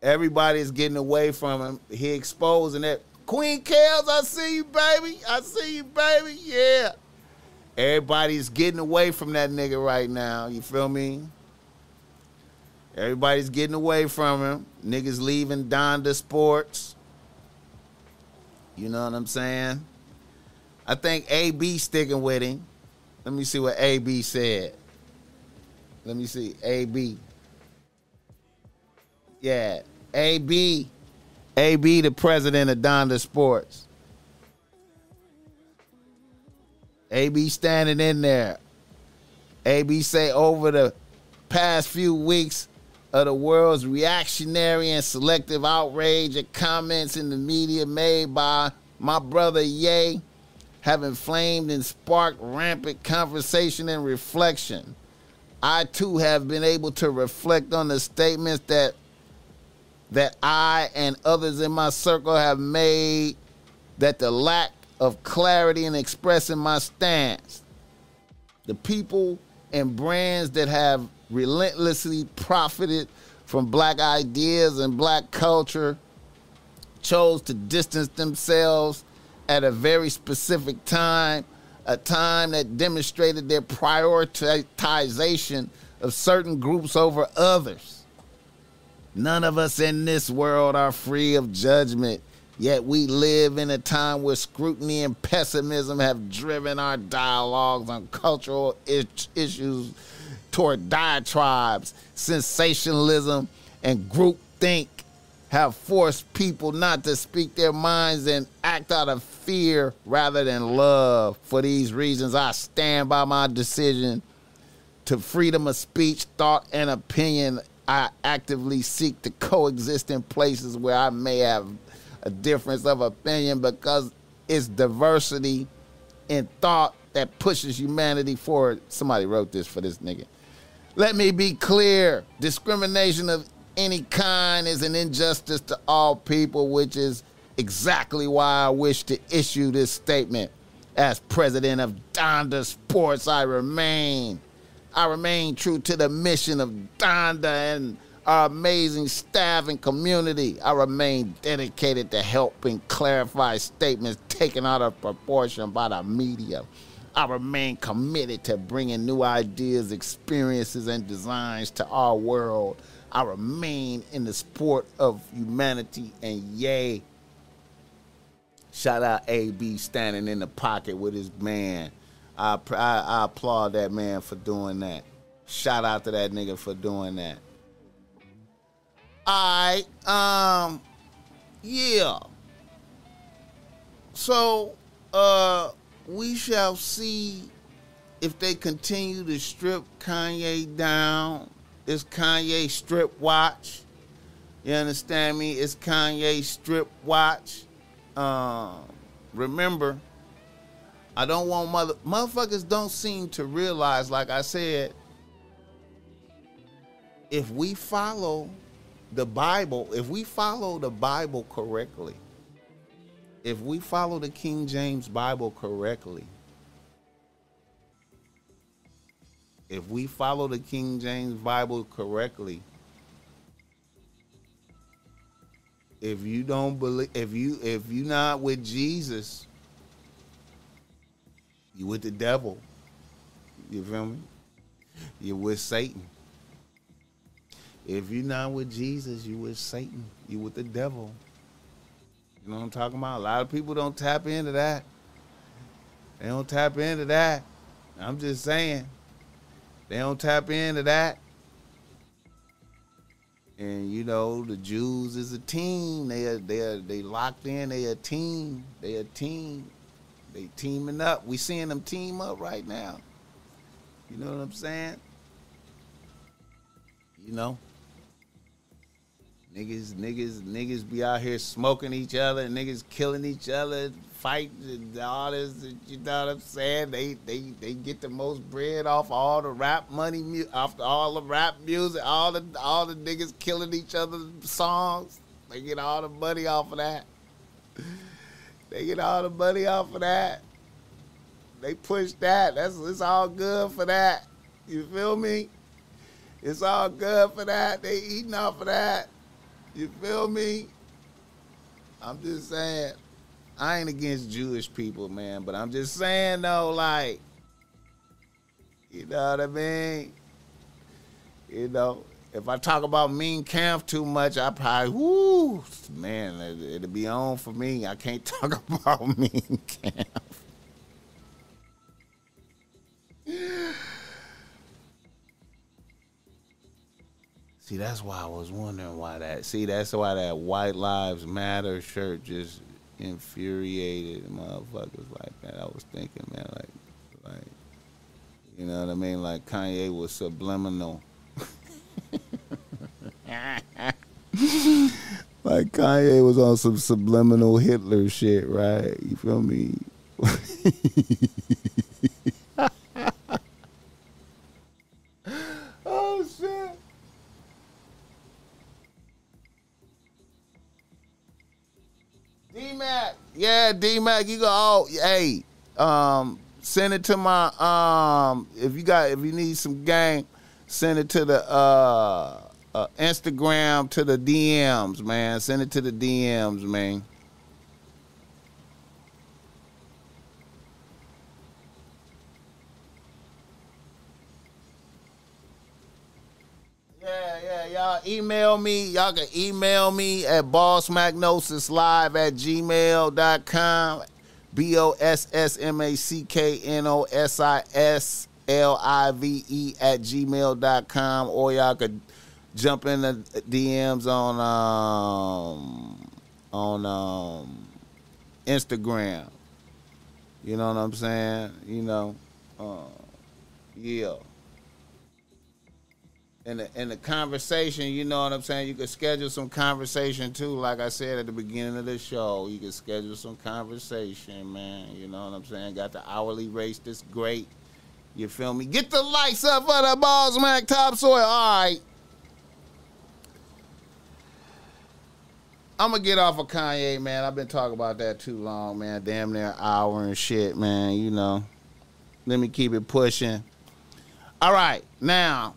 Everybody's getting away from him. He exposing it. Queen Kales, I see you, baby. I see you, baby. Yeah. Everybody's getting away from that nigga right now. You feel me? Everybody's getting away from him. Niggas leaving Donda Sports. You know what I'm saying? I think AB sticking with him. Let me see what AB said. Let me see. AB. Yeah. AB. AB, the president of Donda Sports. AB standing in there. AB say over the past few weeks of the world's reactionary and selective outrage and comments in the media made by my brother Ye have inflamed and sparked rampant conversation and reflection. I too have been able to reflect on the statements that that I and others in my circle have made that the lack of clarity in expressing my stance. The people and brands that have relentlessly profited from black ideas and black culture chose to distance themselves at a very specific time, a time that demonstrated their prioritization of certain groups over others. None of us in this world are free of judgment, yet we live in a time where scrutiny and pessimism have driven our dialogues on cultural issues toward diatribes, sensationalism, and groupthink have forced people not to speak their minds and act out of fear rather than love. For these reasons, I stand by my decision to freedom of speech, thought, and opinion. I actively seek to coexist in places where I may have a difference of opinion because it's diversity in thought that pushes humanity forward. Somebody wrote this for this nigga. Let me be clear discrimination of any kind is an injustice to all people, which is exactly why I wish to issue this statement. As president of Donda Sports, I remain. I remain true to the mission of Donda and our amazing staff and community. I remain dedicated to helping clarify statements taken out of proportion by the media. I remain committed to bringing new ideas, experiences, and designs to our world. I remain in the sport of humanity, and Ye. Shout out AB standing in the pocket with his man. I, I, I applaud that man for doing that. Shout out to that nigga for doing that. All right, um, yeah. So, uh, we shall see if they continue to strip Kanye down. It's Kanye strip watch. You understand me? It's Kanye strip watch. Um, remember, I don't want mother motherfuckers don't seem to realize, like I said, if we follow the Bible, if we follow the Bible correctly, if we follow the King James Bible correctly, if we follow the King James Bible correctly, if you don't believe if you if you not with Jesus, you with the devil. You feel me? You're with Satan. If you're not with Jesus, you with Satan. You with the devil. You know what I'm talking about? A lot of people don't tap into that. They don't tap into that. I'm just saying. They don't tap into that. And you know, the Jews is a team. They are they are they locked in. They a team. They a team. They teaming up. We seeing them team up right now. You know what I'm saying? You know. Niggas, niggas, niggas be out here smoking each other, niggas killing each other, fighting, and all this. You know what I'm saying? They, they, they get the most bread off all the rap money, off all the rap music, all the, all the niggas killing each other's songs. They get all the money off of that. They get all the money off of that. They push that. That's it's all good for that. You feel me? It's all good for that. They eating off of that. You feel me? I'm just saying. I ain't against Jewish people, man, but I'm just saying though, like, you know what I mean? You know, if I talk about Mein Kampf too much, I probably, whoo, man, it, will be on for me. I can't [laughs] talk about Mein Kampf. See, that's why I was wondering why that. See, that's why that White Lives Matter shirt just infuriated motherfuckers like that. I was thinking, man, like, like, you know what I mean? Like Kanye was subliminal. [laughs] like Kanye was on some subliminal Hitler shit, right? You feel me? [laughs] Yeah, D Mac, you go. Oh, hey, um, send it to my um. If you got, if you need some game, send it to the uh, uh Instagram to the DMs, man. Send it to the DMs, man. Email me. Y'all can email me at bossmacknosislive at gmail.com. B O S S M A C K N O S I S L I V E at gmail.com. Or y'all could jump in the DMs on um on um Instagram. You know what I'm saying? You know. Uh, yeah in the in the conversation, you know what I'm saying. You could schedule some conversation too. Like I said at the beginning of the show, you could schedule some conversation, man. You know what I'm saying. Got the hourly race that's great. You feel me? Get the lights up for the Boss Mac Topsoil. All right. I'm gonna get off of Kanye, man. I've been talking about that too long, man. Damn near hour and shit, man. You know. Let me keep it pushing. All right, now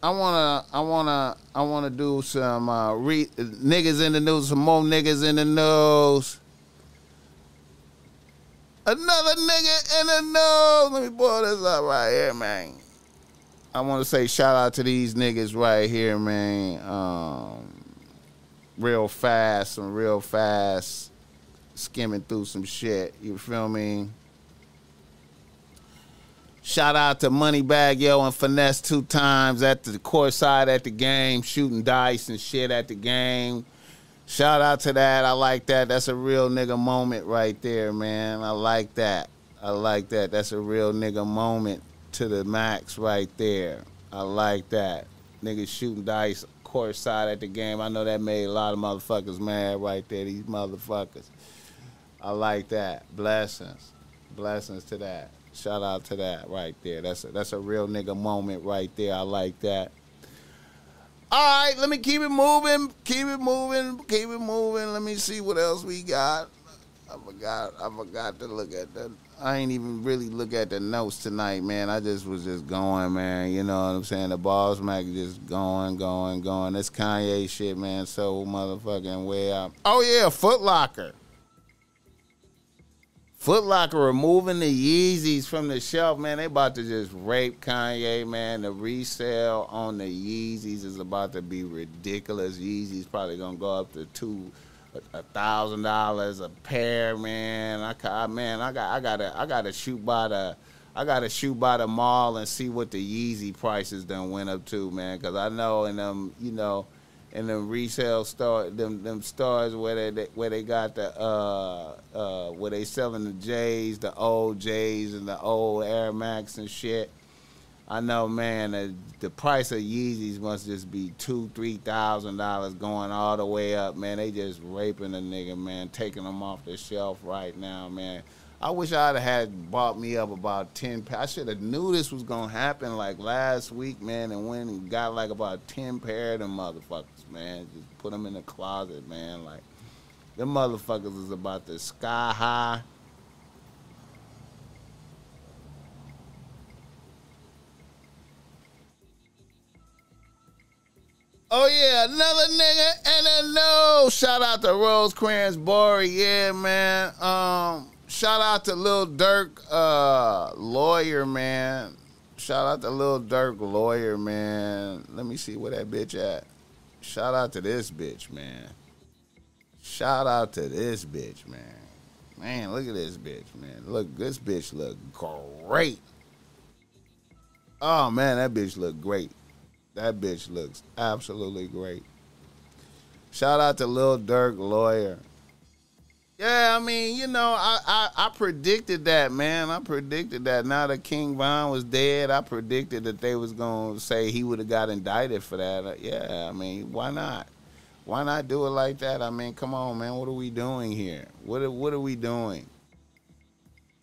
I wanna, I wanna, I wanna do some uh, re- niggas in the news, some more niggas in the news. Another nigga in the news. Let me pull this up right here, man. I want to say shout out to these niggas right here, man. Um, real fast, some real fast, skimming through some shit. You feel me? Shout out to Moneybagg Yo and Finesse2Tymes at the court side at the game, shooting dice and shit at the game. Shout out to that. I like that. That's a real nigga moment right there, man. I like that. I like that. That's a real nigga moment to the max right there. I like that. Niggas shooting dice court side at the game. I know that made a lot of motherfuckers mad right there. These motherfuckers. I like that. Blessings. Blessings to that. Shout out to that right there. That's a, that's a real nigga moment right there. I like that. All right, let me keep it moving. Keep it moving. Keep it moving. Let me see what else we got. I forgot. I forgot to look at that. I ain't even really look at the notes tonight, man. I just was just going, man. You know what I'm saying? The Boss Mac just going, going, going. This Kanye shit, man. So motherfucking way up. Oh yeah, Foot Locker. Foot Locker removing the Yeezys from the shelf, man. They about to just rape Kanye, man. The resale on the Yeezys is about to be ridiculous. Yeezys probably gonna go up to two, a thousand dollars a pair, man. I, man, I got, I gotta, I gotta shoot by the, I gotta shoot by the mall and see what the Yeezy prices done went up to, man. Cause I know in them, you know in them resale store, them them stores where they where they got the uh uh where they selling the J's, the old J's and the old Air Max and shit. I know, man. The, the price of Yeezys must just be two, three thousand dollars, going all the way up, man. They just raping a nigga, man, taking them off the shelf right now, man. I wish I'd have had bought me up about ten. I should have knew this was gonna happen like last week, man, and went and got like about ten pair of them motherfuckers, man. Just put them in the closet, man. Like them motherfuckers is about to sky high. Oh yeah, another nigga and a no. Shout out to Rosecrans Bory, yeah, man. Um, shout out to Lil Durk, uh, lawyer, man. Shout out to Lil Durk, lawyer, man. Let me see where that bitch at. Shout out to this bitch, man. Shout out to this bitch, man. Man, look at this bitch, man. Look, this bitch look great. Oh man, that bitch look great. That bitch looks absolutely great. Shout out to Lil Durk, lawyer. Yeah, I mean, you know, I, I, I predicted that, man. I predicted that. Now that King Von was dead, I predicted that they was gonna say he would have got indicted for that. Uh, yeah, I mean, why not? Why not do it like that? I mean, come on, man. What are we doing here? What are, what are we doing?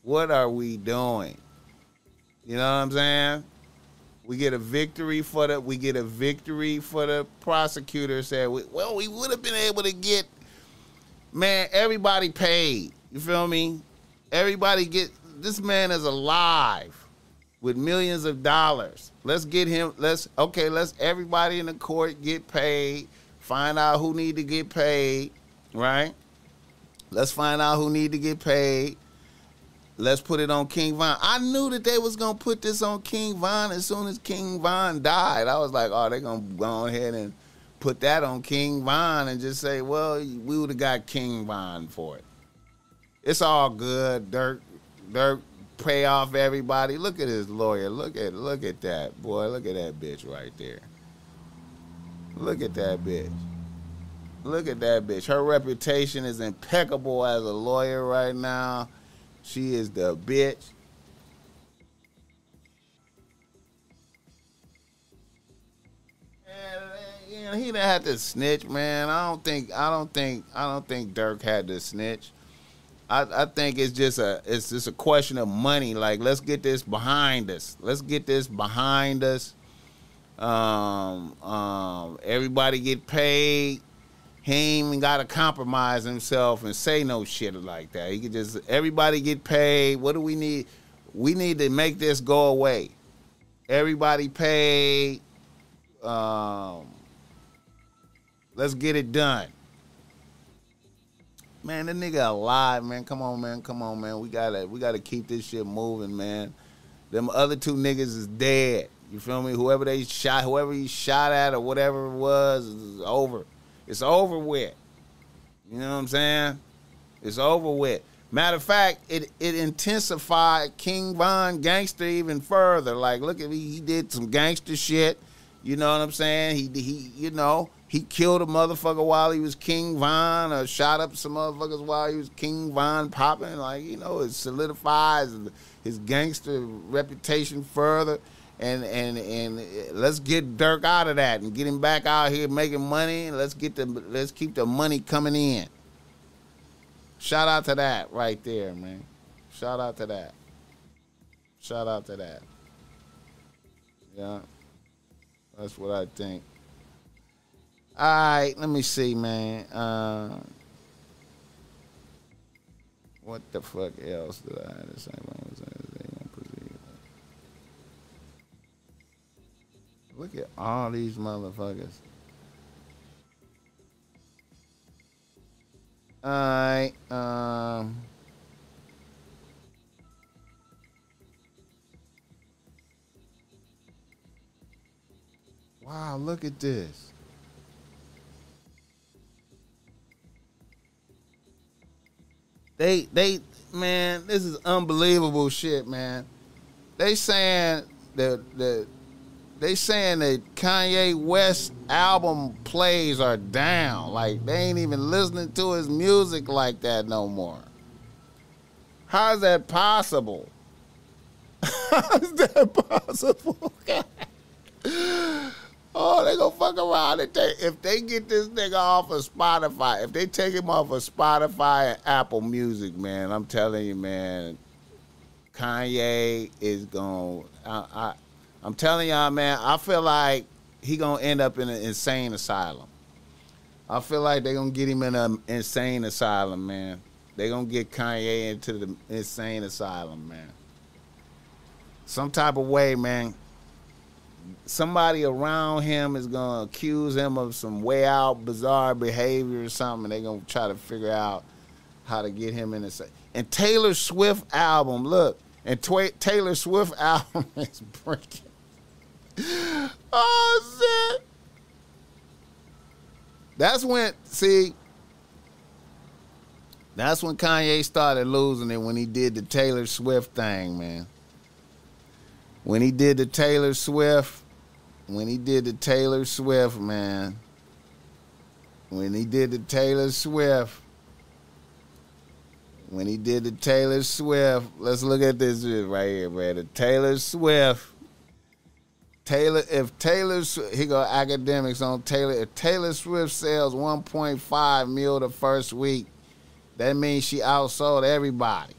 What are we doing? You know what I'm saying? We get a victory for the we get a victory for the prosecutor said well we would have been able to get man everybody paid. You feel me? Everybody get this man is alive with millions of dollars. Let's get him let's okay, let's everybody in the court get paid. Find out who need to get paid, right? Let's find out who need to get paid. Let's put it on King Von. I knew that they was gonna put this on King Von as soon as King Von died. I was like, oh, they're gonna go ahead and put that on King Von and just say, well, we would have got King Von for it. It's all good. Durk, Durk, pay off everybody. Look at his lawyer. Look at look at that boy. Look at that bitch right there. Look at that bitch. Look at that bitch. Her reputation is impeccable as a lawyer right now. She is the bitch. He didn't have to snitch, man. I don't think. I don't think. I don't think Durk had to snitch. I, I think it's just a it's just a question of money. Like, let's get this behind us. Let's get this behind us. Um, um, everybody get paid. He ain't even got to compromise himself and say no shit like that. He could just everybody get paid. What do we need? We need to make this go away. Everybody paid. Um, let's get it done. Man, that nigga alive, man. Come on, man. Come on, man. We gotta we gotta keep this shit moving, man. Them other two niggas is dead. You feel me? Whoever they shot, whoever he shot at or whatever it was, is over. It's over with. You know what I'm saying? It's over with. Matter of fact, it it intensified King Von gangster even further. Like, look at me, he did some gangster shit. You know what I'm saying? He he, you know, he killed a motherfucker while he was King Von, or shot up some motherfuckers while he was King Von popping. Like, you know, it solidifies his gangster reputation further and and and let's get Durk out of that and get him back out here making money. Let's get the let's keep the money coming in. Shout out to that right there, man. Shout out to that. Shout out to that. Yeah. That's what I think. All right, let me see, man. Uh, what the fuck else did I have to say? Look at all these motherfuckers. Alright, um. Wow, look at this. They they man, this is unbelievable shit, man. They saying that the they saying that Kanye West album plays are down. Like they ain't even listening to his music like that no more. How's that possible? [laughs] How's that possible? [laughs] [laughs] oh, they gonna fuck around and take if they get this nigga off of Spotify, if they take him off of Spotify and Apple Music, man, I'm telling you, man, Kanye is gonna I, I I'm telling y'all, man, I feel like he gonna end up in an insane asylum. I feel like they gonna get him in an insane asylum, man. They gonna get Kanye into the insane asylum, man. Some type of way, man. Somebody around him is gonna accuse him of some way out bizarre behavior or something. And They're gonna try to figure out how to get him in the. And Taylor Swift album, look, and Taylor Swift [laughs] album is breaking. Oh shit! That's when see. That's when Kanye started losing it when he did the Taylor Swift thing, man. When he did the Taylor Swift, when he did the Taylor Swift, man. When he did the Taylor Swift, when he did the Taylor Swift. Let's look at this right here, man. The Taylor Swift. Taylor, if Taylor, he got academics on Taylor. If Taylor Swift sells 1.5 mil the first week, that means she outsold everybody.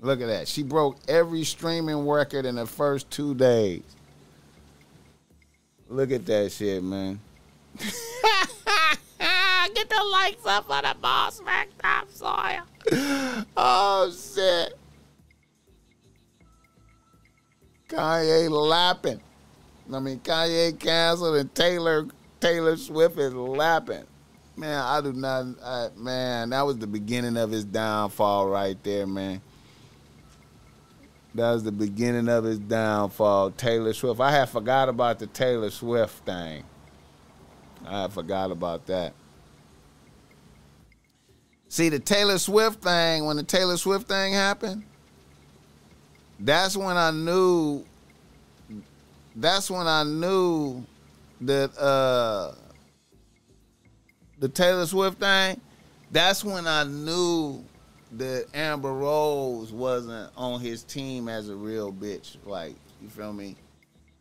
Look at that. She broke every streaming record in the first two days. Look at that shit, man. [laughs] Get the likes up on the boss Mac Topsoil. [laughs] Oh shit. Kanye lapping. I mean Kanye canceled and Taylor Taylor Swift is lapping. Man, I do not I, man, that was the beginning of his downfall right there, man. That was the beginning of his downfall. Taylor Swift. I had forgot about the Taylor Swift thing. I had forgot about that. See the Taylor Swift thing, when the Taylor Swift thing happened, that's when I knew that's when I knew that uh the Taylor Swift thing, that's when I knew that Amber Rose wasn't on his team as a real bitch. Like, you feel me?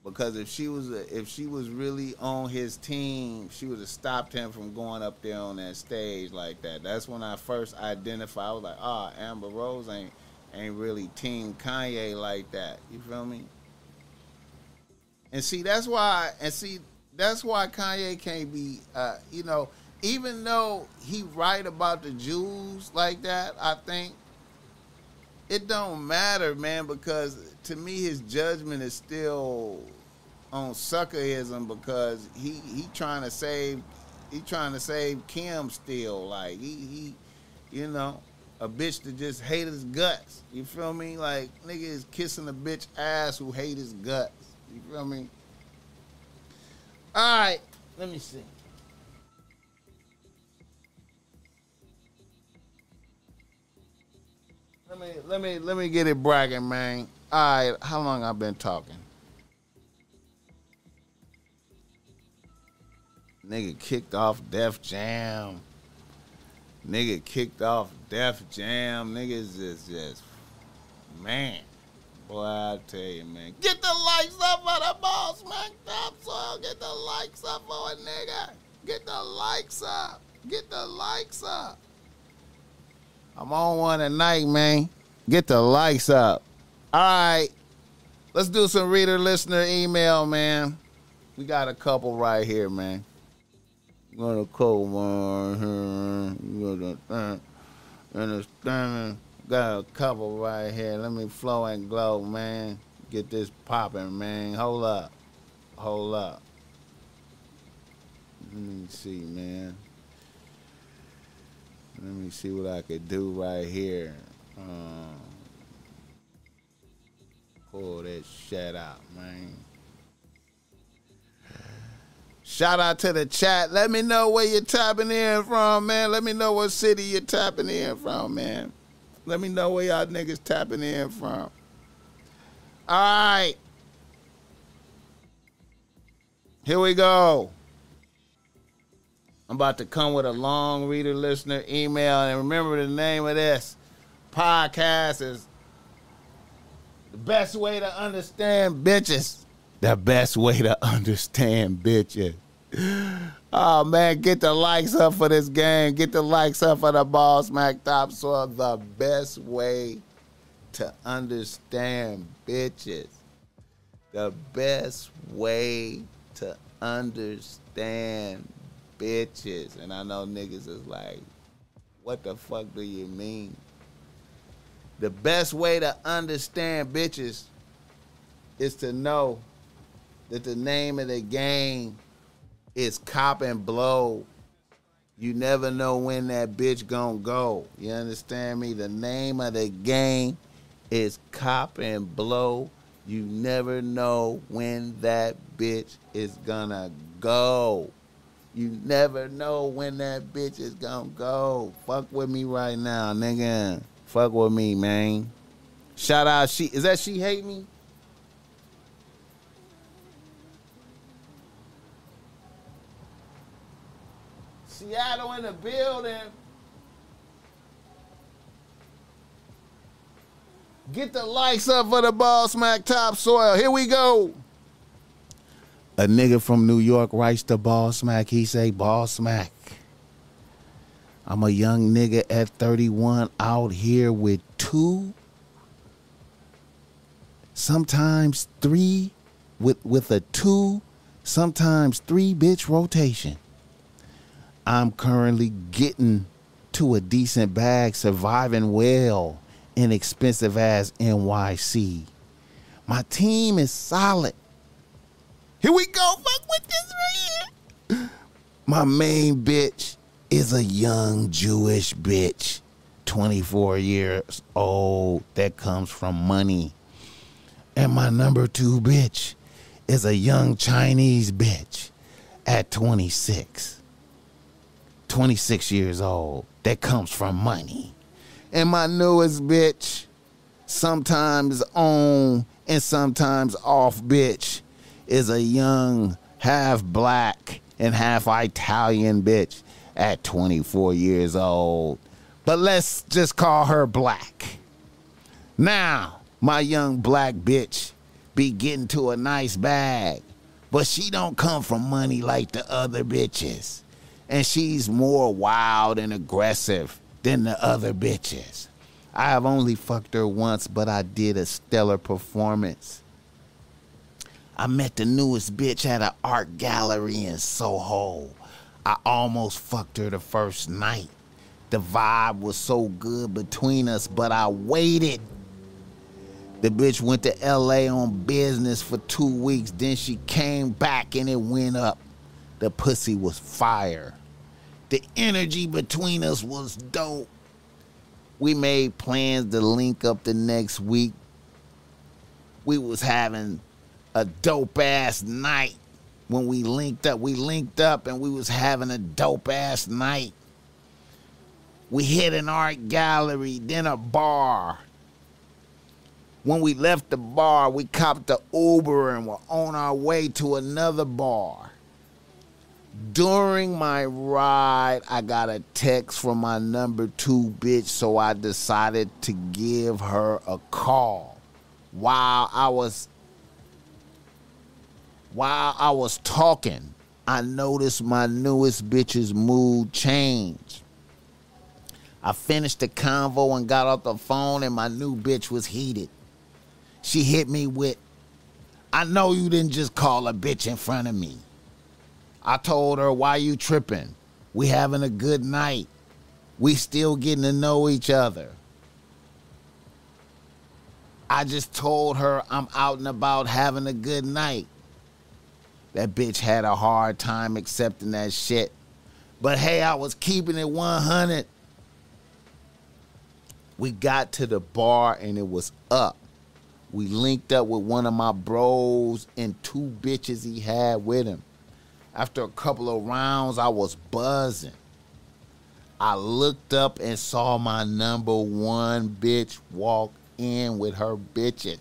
because if she was a, if she was really on his team, she would have stopped him from going up there on that stage like that. That's when I first identified. I was like, ah, oh, Amber Rose ain't ain't really team Kanye like that. You feel me? And see, that's why. And see, that's why Kanye can't be. Uh, you know, even though he right about the Jews like that, I think it don't matter, man, because to me his judgment is still on suckerism because he he trying to save he trying to save Kim still. Like he he you know, a bitch that just hate his guts. You feel me? Like nigga is kissing a bitch ass who hate his guts. You feel me? Alright, let me see. Let me let me let me get it bragging, man. Alright, how long I've been talking? Nigga kicked off Def Jam. Nigga kicked off Def Jam. Niggas just, just, man. Boy, I tell you, man. Get the likes up for the boss, man. Topsoil. Get the likes up for a nigga. Get the likes up. Get the likes up. I'm on one tonight, man. Get the likes up. All right. Let's do some reader listener email, man. We got a couple right here, man. Gonna cold one here. Got a understand. Got a couple right here. Let me flow and glow, man. Get this popping, man. Hold up. Hold up. Let me see, man. Let me see what I could do right here. Um, pull that shit out, man. Shout out to the chat. Let me know where you're tapping in from, man. Let me know what city you're tapping in from, man. Let me know where y'all niggas tapping in from. All right. Here we go. I'm about to come with a long reader listener email. And remember the name of this podcast is The Best Way to Understand Bitches the best way to understand bitches. Oh man, get the likes up for this game. Get the likes up for the Boss Mac Topsoil. The best way to understand bitches. The best way to understand bitches. And I know niggas is like, what the fuck do you mean? The best way to understand bitches is to know that the name of the game is cop and blow. You never know when that bitch gonna go. You understand me? The name of the game is cop and blow. You never know when that bitch is gonna go. You never know when that bitch is gonna go. Fuck with me right now, nigga. Fuck with me, man. Shout out she is that she hate me? Seattle in the building. Get the likes up for the Boss Mac Topsoil. Here we go. A nigga from New York writes to Boss Mac. He say Boss Mac. I'm a young nigga at 31 out here with two, sometimes three, with with a two, sometimes three bitch rotation. I'm currently getting to a decent bag, surviving well in expensive ass NYC. My team is solid. Here we go. Fuck with this right here. My main bitch is a young Jewish bitch, 24 years old, that comes from money. And my number two bitch is a young Chinese bitch at 26. 26 years old that comes from money. And my newest bitch, sometimes on and sometimes off bitch, is a young, half black and half Italian bitch at 24 years old. But let's just call her black. Now, my young black bitch be getting to a nice bag, but she don't come from money like the other bitches and she's more wild and aggressive than the other bitches. I have only fucked her once, but I did a stellar performance. I met the newest bitch at an art gallery in Soho. I almost fucked her the first night. The vibe was so good between us, but I waited. The bitch went to LA on business for two weeks, then she came back and it went up. The pussy was fire. The energy between us was dope. We made plans to link up the next week. We was having a dope ass night when we linked up. We linked up and we was having a dope ass night. We hit an art gallery, then a bar. When we left the bar, we copped the Uber and were on our way to another bar. During my ride, I got a text from my number two bitch, so I decided to give her a call. While I was while I was talking, I noticed my newest bitch's mood change. I finished the convo and got off the phone, and my new bitch was heated. She hit me with, I know you didn't just call a bitch in front of me. I told her, why you tripping? We having a good night. We still getting to know each other. I just told her I'm out and about having a good night. That bitch had a hard time accepting that shit. But hey, I was keeping it 100. We got to the bar and it was up. We linked up with one of my bros and two bitches he had with him. After a couple of rounds, I was buzzing. I looked up and saw my number one bitch walk in with her bitches.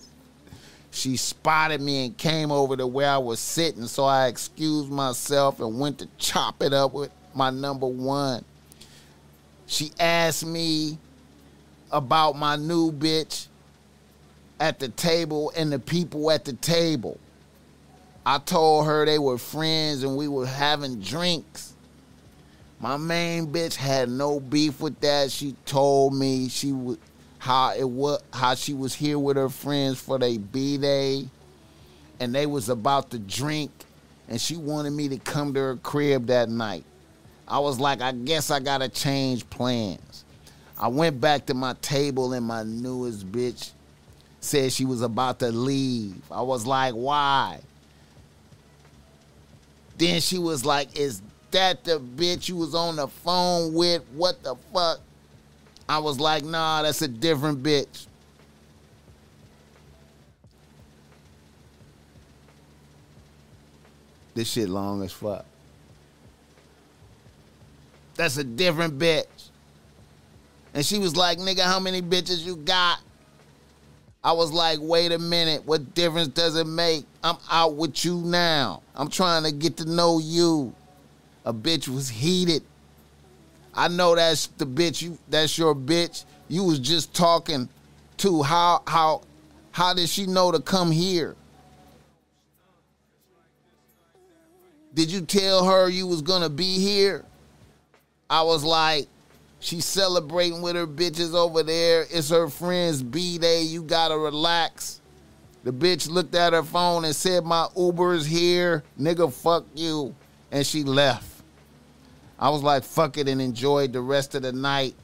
She spotted me and came over to where I was sitting, so I excused myself and went to chop it up with my number one. She asked me about my new bitch at the table and the people at the table. I told her they were friends and we were having drinks. My main bitch had no beef with that. She told me she would how it was how she was here with her friends for their B day and they was about to drink and she wanted me to come to her crib that night. I was like, I guess I gotta change plans. I went back to my table and my newest bitch said she was about to leave. I was like, why? Then she was like, is that the bitch you was on the phone with? What the fuck? I was like, nah, that's a different bitch. This shit long as fuck. That's a different bitch. And she was like, nigga, how many bitches you got? I was like, wait a minute, what difference does it make? I'm out with you now. I'm trying to get to know you. A bitch was heated. I know that's the bitch you that's your bitch. You was just talking to how how how did she know to come here? Did you tell her you was gonna be here? I was like, she's celebrating with her bitches over there. It's her friend's B day. You gotta relax. The bitch looked at her phone and said, My Uber's here. Nigga, fuck you. And she left. I was like, fuck it, and enjoyed the rest of the night.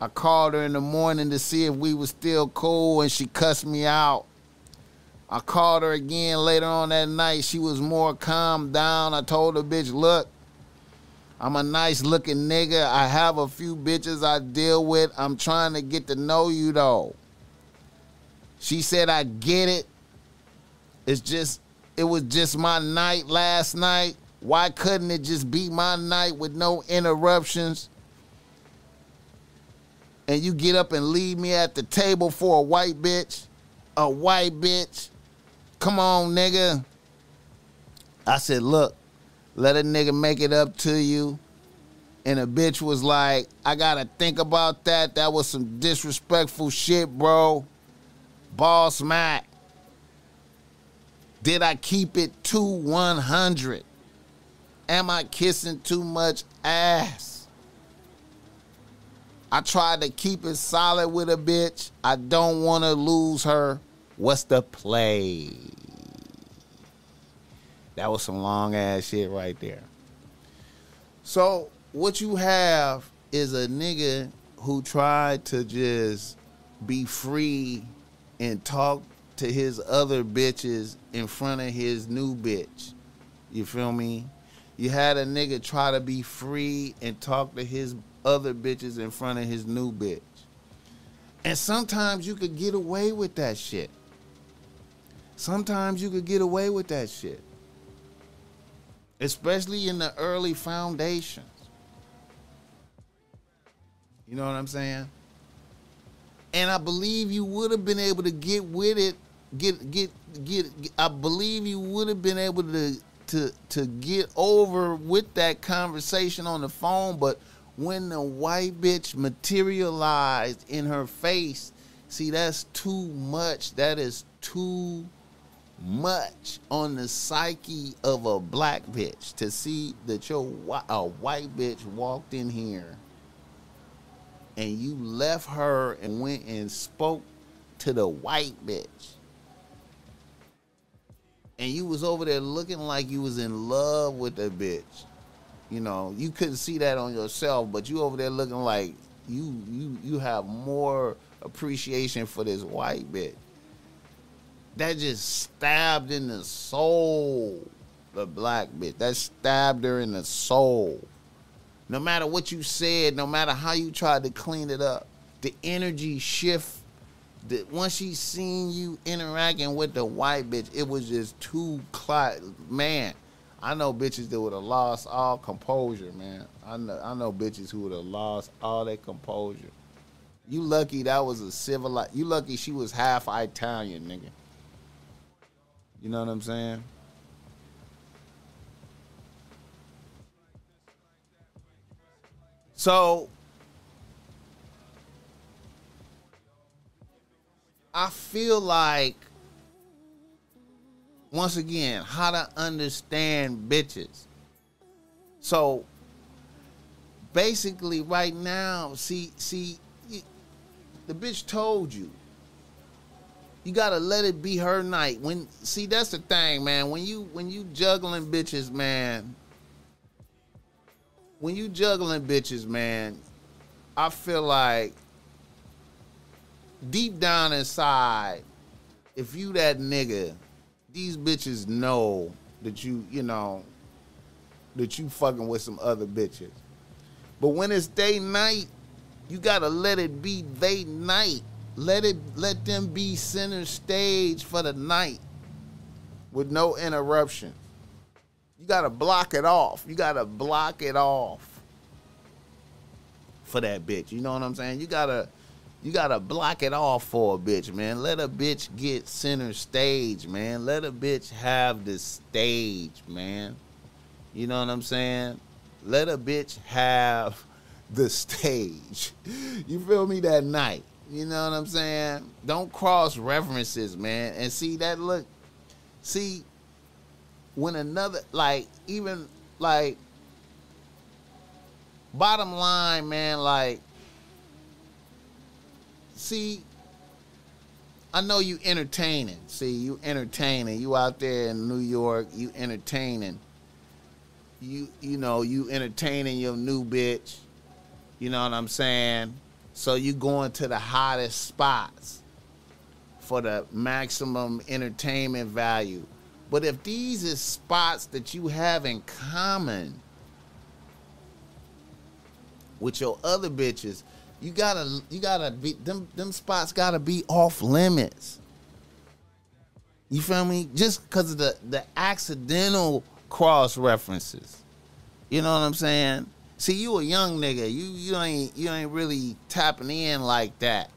I called her in the morning to see if we were still cool, and she cussed me out. I called her again later on that night. She was more calmed down. I told her, bitch, look, I'm a nice looking nigga. I have a few bitches I deal with. I'm trying to get to know you though. She said, I get it. It's just, it was just my night last night. Why couldn't it just be my night with no interruptions? And you get up and leave me at the table for a white bitch? A white bitch? Come on, nigga. I said, look, let a nigga make it up to you. And a bitch was like, I gotta think about that. That was some disrespectful shit, bro. Boss Mac. Did I keep it to 100? Am I kissing too much ass? I tried to keep it solid with a bitch. I don't want to lose her. What's the play? That was some long ass shit right there. So, what you have is a nigga who tried to just be free and talk to his other bitches in front of his new bitch. You feel me? You had a nigga try to be free and talk to his other bitches in front of his new bitch. And sometimes you could get away with that shit. Sometimes you could get away with that shit. Especially in the early foundations. You know what I'm saying? And I believe you would have been able to get with it, get get get I believe you would have been able to to to get over with that conversation on the phone, but when the white bitch materialized in her face, see that's too much. That is too much on the psyche of a black bitch to see that your a white bitch walked in here and you left her and went and spoke to the white bitch and you was over there looking like you was in love with the bitch you know you couldn't see that on yourself but you over there looking like you you you have more appreciation for this white bitch that just stabbed in the soul the black bitch. That stabbed her in the soul. No matter what you said, no matter how you tried to clean it up, the energy shift. That once she seen you interacting with the white bitch, it was just too cl- man. I know bitches that would have lost all composure, man. I know I know bitches who would have lost all their composure. You lucky that was a civilized. You lucky she was half Italian, nigga. You know what I'm saying? So I feel like once again, how to understand bitches. So basically right now, see see the bitch told you you gotta let it be her night. When see, that's the thing, man. When you when you juggling bitches, man. When you juggling bitches, man, I feel like deep down inside, if you that nigga, these bitches know that you, you know, that you fucking with some other bitches. But when it's day night, you gotta let it be they night. Let it let them be center stage for the night with no interruption. You gotta block it off. You gotta block it off for that bitch. You know what I'm saying? You gotta you gotta block it off for a bitch, man. Let a bitch get center stage, man. Let a bitch have the stage, man. You know what I'm saying? Let a bitch have [laughs] the stage. [laughs] You feel me that night? You know what I'm saying? Don't cross references, man. And see that look, see, when another like even like bottom line, man, like see, I know you entertaining. See, you entertaining. You out there in New York, you entertaining. You you know, you entertaining your new bitch. You know what I'm saying? So you going to the hottest spots for the maximum entertainment value. But if these is spots that you have in common with your other bitches, you gotta you gotta be them them spots gotta be off limits. You feel me? Just because of the the accidental cross references. You know what I'm saying? See, you a young nigga. You you ain't you ain't really tapping in like that.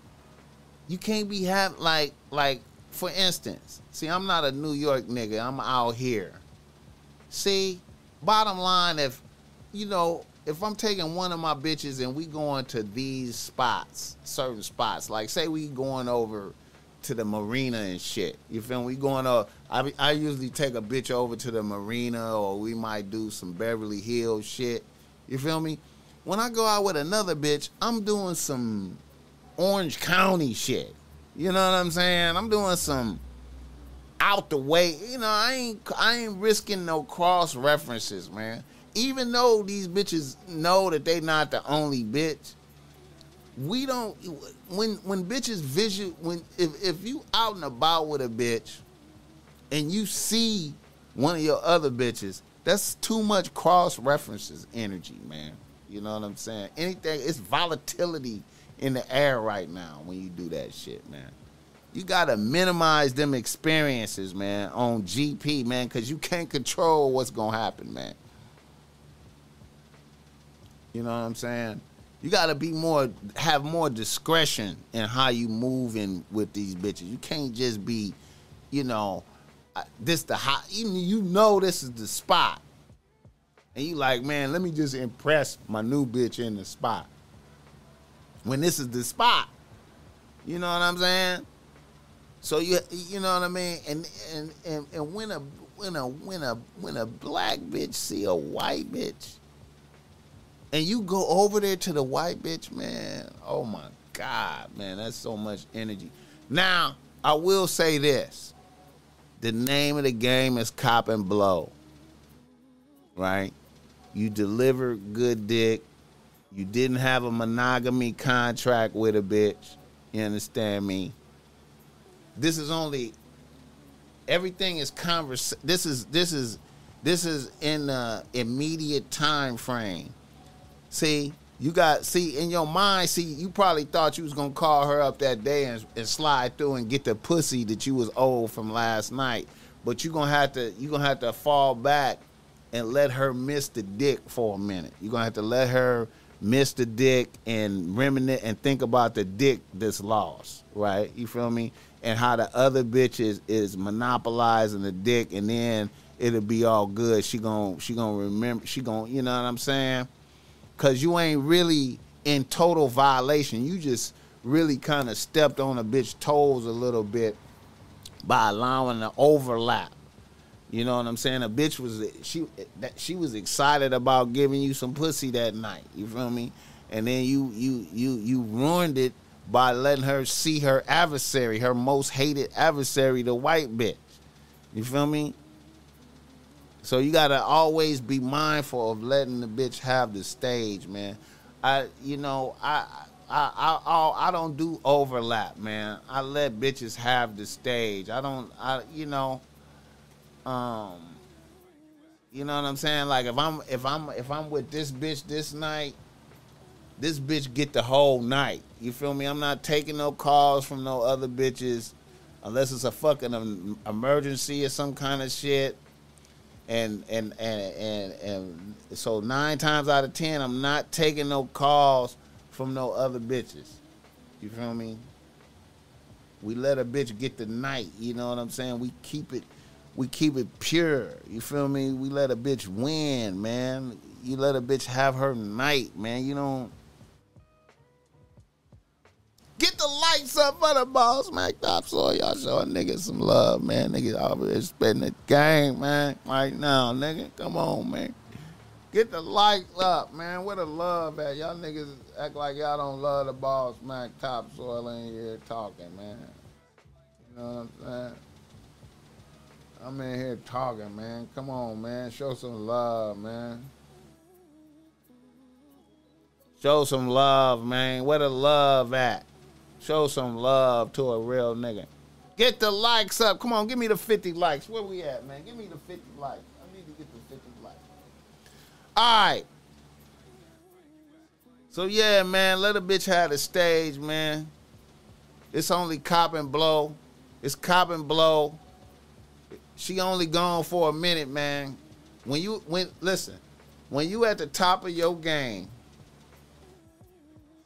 You can't be have like like for instance. See, I'm not a New York nigga. I'm out here. See, bottom line, if you know, if I'm taking one of my bitches and we going to these spots, certain spots, like say we going over to the marina and shit. You feel me? We going to I I usually take a bitch over to the marina or we might do some Beverly Hills shit. You feel me? When I go out with another bitch, I'm doing some Orange County shit. You know what I'm saying? I'm doing some out the way. You know, I ain't I ain't risking no cross references, man. Even though these bitches know that they not the only bitch, we don't when when bitches vision when if if you out and about with a bitch and you see one of your other bitches that's too much cross references energy, man. You know what I'm saying? Anything, it's volatility in the air right now when you do that shit, man. You gotta minimize them experiences, man, on GP, man, because you can't control what's gonna happen, man. You know what I'm saying? You gotta be more, have more discretion in how you move in with these bitches. You can't just be, you know, this the hot. You know this is the spot, and you like, man, let me just impress my new bitch in the spot. When this is the spot, you know what I'm saying? So you you know what I mean? And and and, and when a when a when a when a black bitch see a white bitch, and you go over there to the white bitch, man, oh my god, man, that's so much energy. Now I will say this the name of the game is cop and blow. Right? You deliver good dick. You didn't have a monogamy contract with a bitch. You understand me? This is only everything is convers this is this is this is in the immediate time frame. See, you got see in your mind. See, you probably thought you was gonna call her up that day and, and slide through and get the pussy that you was owed from last night. But you gonna have to you gonna have to fall back and let her miss the dick for a minute. You're gonna have to let her miss the dick and reminisce and think about the dick that's lost, right? You feel me? And how the other bitch is, is monopolizing the dick, and then it'll be all good. She gonna she gonna remember. She gonna you know what I'm saying? Cause you ain't really in total violation. You just really kind of stepped on a bitch toes a little bit by allowing the overlap. You know what I'm saying? A bitch was she that she was excited about giving you some pussy that night. You feel me? And then you you you you ruined it by letting her see her adversary, her most hated adversary, the white bitch. You feel me? So you gotta always be mindful of letting the bitch have the stage, man. I, you know, I, I I I, don't do overlap, man. I let bitches have the stage. I don't. I you know. Um. You know what I'm saying? Like if I'm if I'm if I'm with this bitch this night, this bitch get the whole night. You feel me? I'm not taking no calls from no other bitches unless it's a fucking emergency or some kind of shit. And and and and and so nine times out of ten, I'm not taking no calls from no other bitches. You feel me? We let a bitch get the night. You know what I'm saying? We keep it we keep it pure. You feel me? We let a bitch win, man. You let a bitch have her night, man. You don't get the lights up for the boss, man. Top y'all showing niggas some love, man. Niggas always spending the game, man. Right now, nigga. Come on, man. Get the lights up, man. Where the love at? Y'all niggas act like y'all don't love the boss, man. Topsoil in here talking, man. You know what I'm saying? I'm in here talking, man. Come on, man. Show some love, man. Show some love, man. Where the love at? Show some love to a real nigga. Get the likes up. Come on, give me the 50 likes. Where we at, man? Give me the 50 likes. I need to get the 50 likes. All right. So yeah, man, let a bitch have the stage, man. It's only cop and blow. It's cop and blow. She only gone for a minute, man. When you when listen, when you at the top of your game,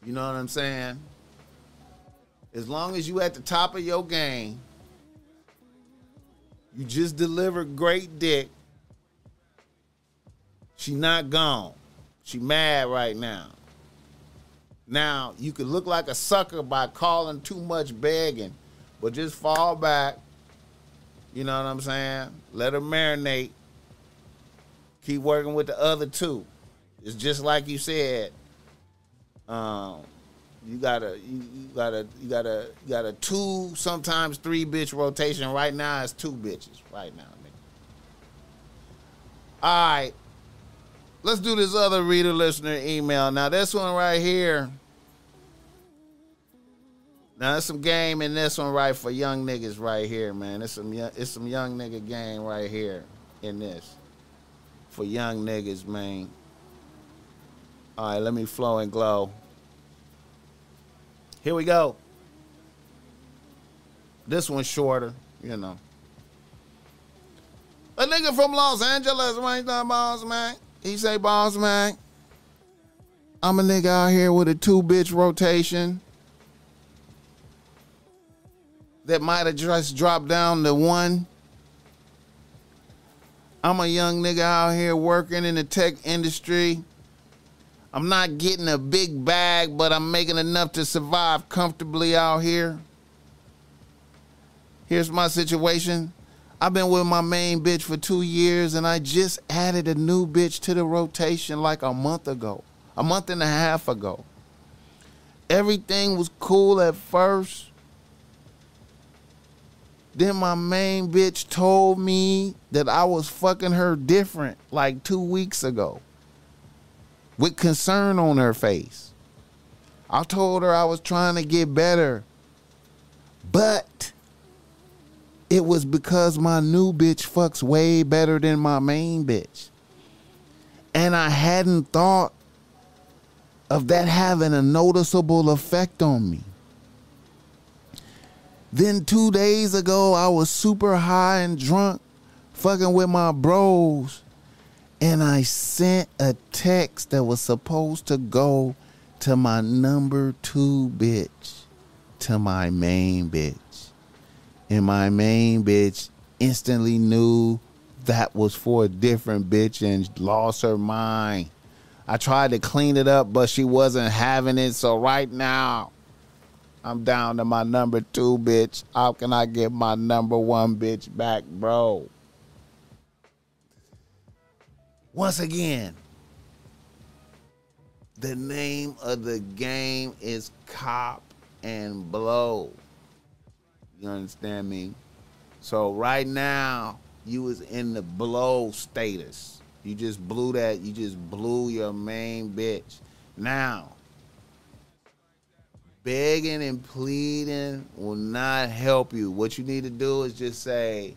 you know what I'm saying? As long as you at the top of your game, you just deliver great dick. She not gone. She mad right now. Now, you could look like a sucker by calling too much begging, but just fall back, you know what I'm saying? Let her marinate. Keep working with the other two. It's just like you said. Um, you got a you, you got a you got a you got a two sometimes three bitch rotation. Right now it's two bitches. Right now, nigga. All right. Let's do this other reader listener email. Now this one right here. Now there's some game in this one right for young niggas right here, man. It's some young, it's some young nigga game right here in this for young niggas, man. All right, let me flow and glow. Here we go. This one's shorter, you know. A nigga from Los Angeles, man, done boss, man. He say, boss, man. I'm a nigga out here with a two bitch rotation that might have just dropped down to one. I'm a young nigga out here working in the tech industry. I'm not getting a big bag, but I'm making enough to survive comfortably out here. Here's my situation. I've been with my main bitch for two years, and I just added a new bitch to the rotation like a month ago, a month and a half ago. Everything was cool at first, then my main bitch told me that I was fucking her different like two weeks ago with concern on her face. I told her I was trying to get better, but it was because my new bitch fucks way better than my main bitch. And I hadn't thought of that having a noticeable effect on me. Then two days ago, I was super high and drunk, fucking with my bros, and I sent a text that was supposed to go to my number two bitch, to my main bitch. And my main bitch instantly knew that was for a different bitch and lost her mind. I tried to clean it up, but she wasn't having it. So right now, I'm down to my number two bitch. How can I get my number one bitch back, bro? Once again, the name of the game is Cop and Blow. You understand me? So right now, you was in the blow status. You just blew that, you just blew your main bitch. Now, begging and pleading will not help you. What you need to do is just say,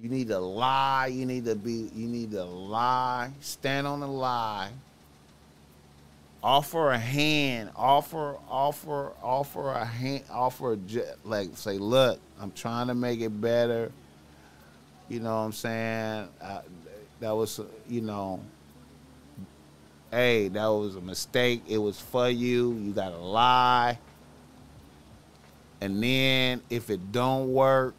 you need to lie. You need to be. You need to lie. Stand on the lie. Offer a hand. Offer. Offer. Offer a hand. Offer a like. Say, look, I'm trying to make it better. You know what I'm saying? Uh, that was. You know. Hey, that was a mistake. It was for you. You gotta lie. And then if it don't work,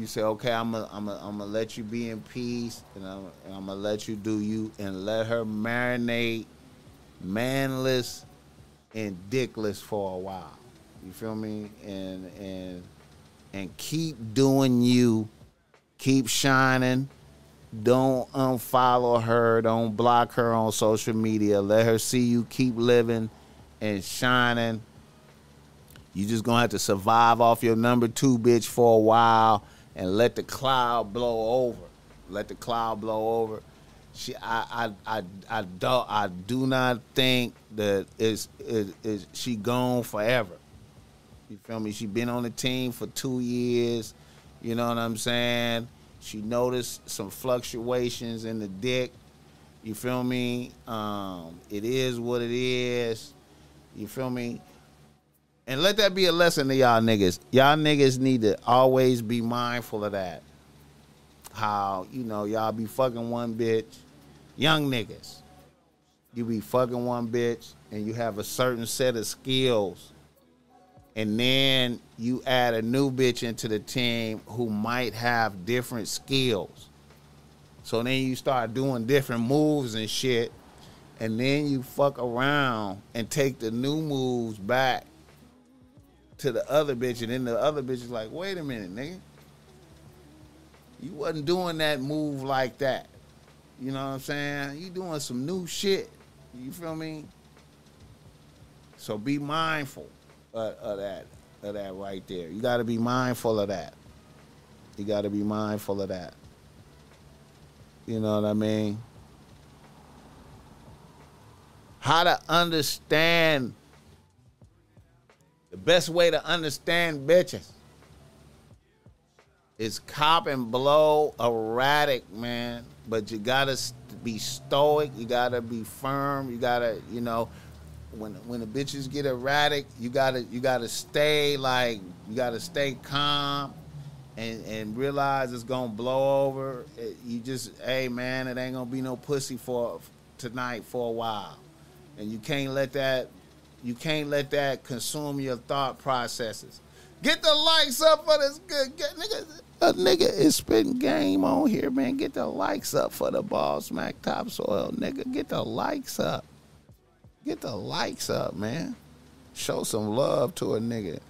you say, okay, I'm gonna I'm I'm gonna let you be in peace, and I'm, and I'm gonna let you do you, and let her marinate, manless, and dickless for a while. You feel me? And and and keep doing you, keep shining. Don't unfollow her. Don't block her on social media. Let her see you keep living and shining. You just gonna have to survive off your number two bitch for a while and let the cloud blow over. Let the cloud blow over. She, I, I, I, I don't, I do not think that is, is, is she gone forever. You feel me? She been on the team for two years. You know what I'm saying? She noticed some fluctuations in the dick. You feel me? Um, it is what it is. You feel me? And let that be a lesson to y'all niggas. Y'all niggas need to always be mindful of that. How, you know, y'all be fucking one bitch. Young niggas. You be fucking one bitch and you have a certain set of skills. And then you add a new bitch into the team who might have different skills. So then you start doing different moves and shit. And then you fuck around and take the new moves back to the other bitch, and then the other bitch is like, wait a minute, nigga. You wasn't doing that move like that. You know what I'm saying? You doing some new shit. You feel me? So be mindful of, of that, of that right there. You got to be mindful of that. You got to be mindful of that. You know what I mean? How to understand the best way to understand bitches is cop and blow erratic, man. But you gotta be stoic. You gotta be firm. You gotta, you know, when when the bitches get erratic, you gotta you gotta stay like you gotta stay calm. And, and realize it's gonna blow over. It, you just, hey man, it ain't gonna be no pussy for tonight for a while, and you can't let that you can't let that consume your thought processes. Get the likes up for this good get, nigga. A nigga is spitting game on here, man. Get the likes up for the Boss Mac Topsoil, nigga. Get the likes up. Get the likes up, man. Show some love to a nigga.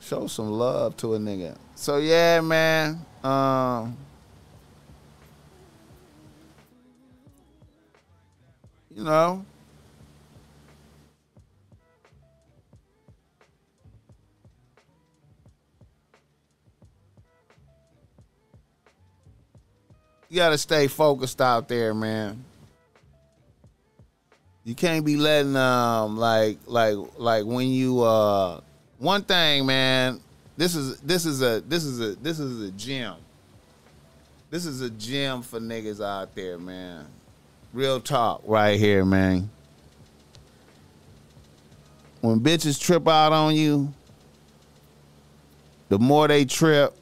Show some love to a nigga. So yeah, man. Um, you know, you gotta stay focused out there, man. You can't be letting um like like like when you uh one thing, man. This is this is a this is a this is a gym. This is a gym for niggas out there, man. Real talk right here, man. When bitches trip out on you, the more they trip,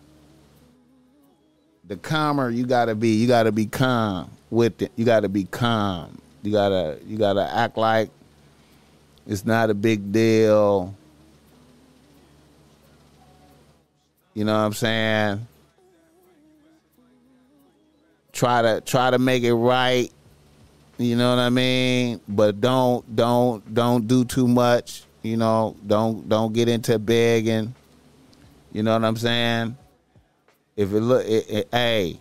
the calmer you gotta be. You gotta be calm with it. You gotta be calm. You gotta you gotta act like it's not a big deal. You know what I'm saying? Try to try to make it right. You know what I mean? But don't don't don't do too much. You know, don't don't get into begging. You know what I'm saying? If it look, it, it, hey,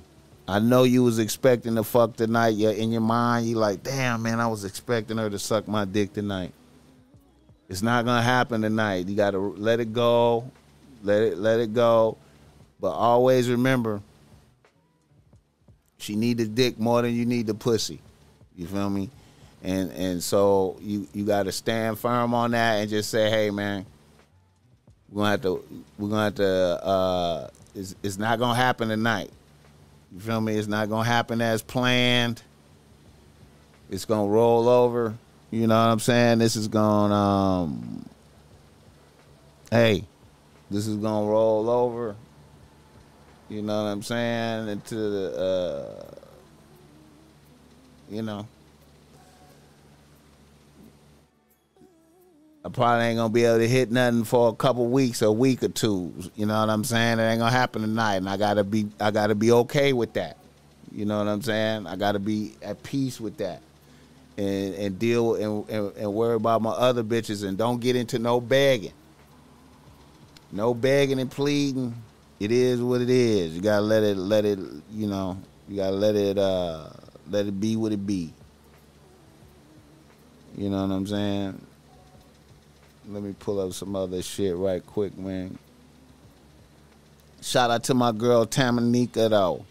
I know you was expecting to fuck tonight. Yeah, in your mind, you like, damn man, I was expecting her to suck my dick tonight. It's not gonna happen tonight. You gotta let it go, let it let it go, but always remember, she need the dick more than you need the pussy. You feel me? and and so you you got to stand firm on that and just say, hey man, we're gonna have to we're gonna have to. Uh, it's, it's not gonna happen tonight. You feel me? It's not gonna happen as planned. It's gonna roll over. You know what I'm saying? This is gonna um hey, this is gonna roll over. You know what I'm saying? Into the uh you know. I probably ain't gonna be able to hit nothing for a couple weeks, or a week or two. You know what I'm saying? It ain't gonna happen tonight, and I gotta be, I gotta be okay with that. You know what I'm saying? I gotta be at peace with that, and and deal and, and, and worry about my other bitches, and don't get into no begging. No begging and pleading. It is what it is. You gotta let it, let it. You know, you gotta let it, uh, let it be what it be. You know what I'm saying? Let me pull up some other shit right quick, man. Shout out to my girl Tamanika though.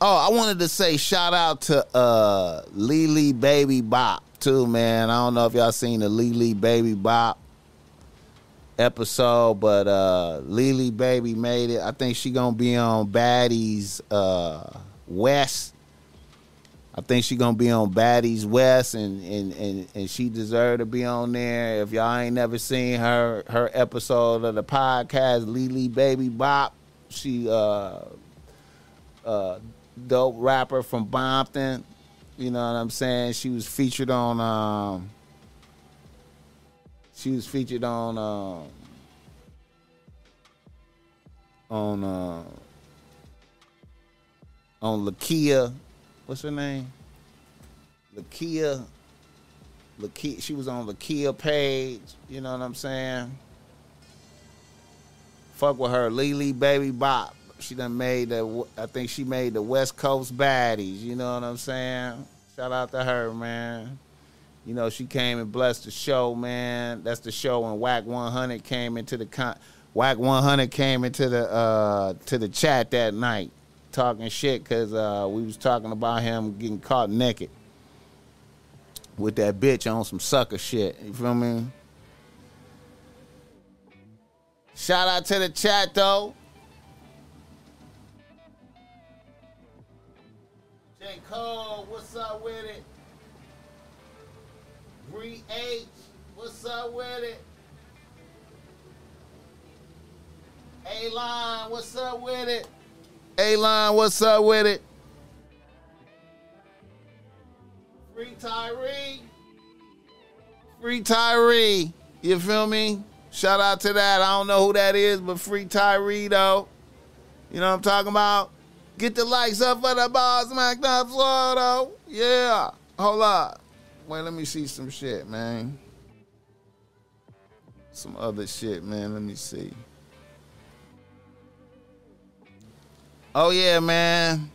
Oh, I wanted to say shout out to uh Lily Baby Bop too, man. I don't know if y'all seen the Lily Baby Bop episode, but uh Lily Baby made it. I think she gonna be on Baddies uh West I think she gonna be on Baddies West, and and and and she deserve to be on there. If y'all ain't never seen her her episode of the podcast, Lily Baby Bop, she uh uh dope rapper from Bompton. You know what I'm saying? She was featured on um she was featured on um on uh on Lakia what's her name? Lakia. Lakia. She was on Lakia page. You know what I'm saying? Fuck with her, Lily Baby Bop. She done made the. I think she made the West Coast baddies. You know what I'm saying? Shout out to her, man. You know she came and blessed the show, man. That's the show when Wack 100 came into the con. Wack 100 came into the uh to the chat that night talking shit because uh, we was talking about him getting caught naked with that bitch on some sucker shit. You feel me? Shout out to the chat though. J. Cole, what's up with it? Bree H, what's up with it? A-Line, what's up with it? A-Line, what's up with it? Free Tyree. Free Tyree. You feel me? Shout out to that. I don't know who that is, but free Tyree though. You know what I'm talking about? Get the likes up for the boss, SmackDown though. Yeah. Hold up. Wait, let me see some shit, man. Some other shit, man. Let me see. Oh yeah, man.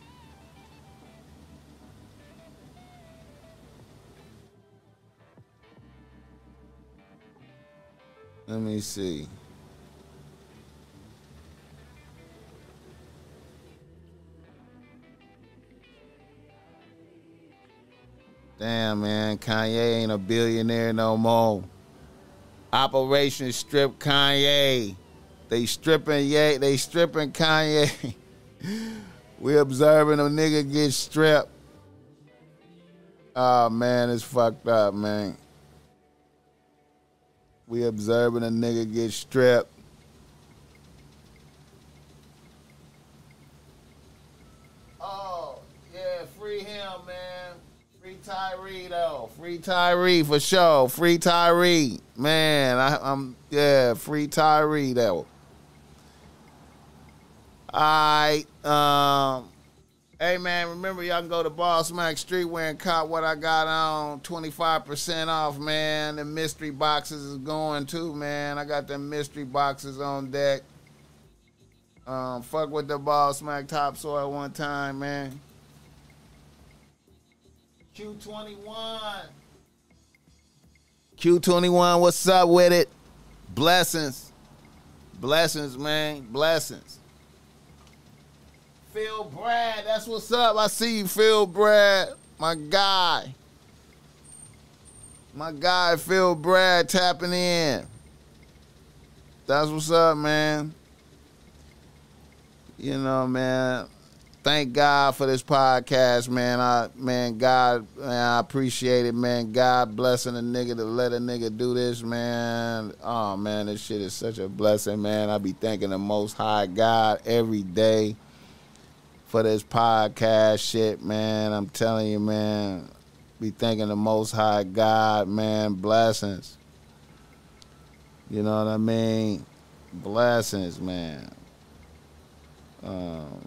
Let me see. Damn, man. Kanye ain't a billionaire no more. Operation Strip Kanye. They stripping, yeah, they stripping Kanye. [laughs] [laughs] we observing a nigga get stripped. Oh ah, man, it's fucked up, man. We observing a nigga get stripped. Oh, yeah, free him, man. Free Tyree though. Free Tyree for sure. Free Tyree. Man, I, I'm yeah, free Tyree though. All right. Um, hey man, remember y'all can go to Boss Mac Streetwear and cop what I got on 25% off, man. The mystery boxes is going too, man. I got the mystery boxes on deck. Um, fuck with the Boss Mac topsoil one time, man. Q21. Q21, what's up with it? Blessings. Blessings, man. Blessings. Phil Brad, that's what's up. I see you, Phil Brad, my guy. My guy, Phil Brad, tapping in. That's what's up, man. You know, man. Thank God for this podcast, man. I man, God, man, I appreciate it, man. God blessing a nigga to let a nigga do this, man. Oh man, this shit is such a blessing, man. I be thanking the most high God every day for this podcast shit, man. I'm telling you, man. Be thanking the most high God, man. Blessings. You know what I mean? Blessings, man. Um,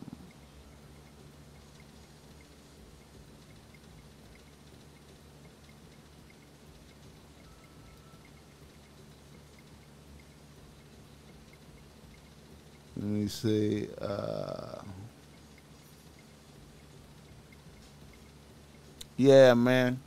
let me see. Uh, yeah, man.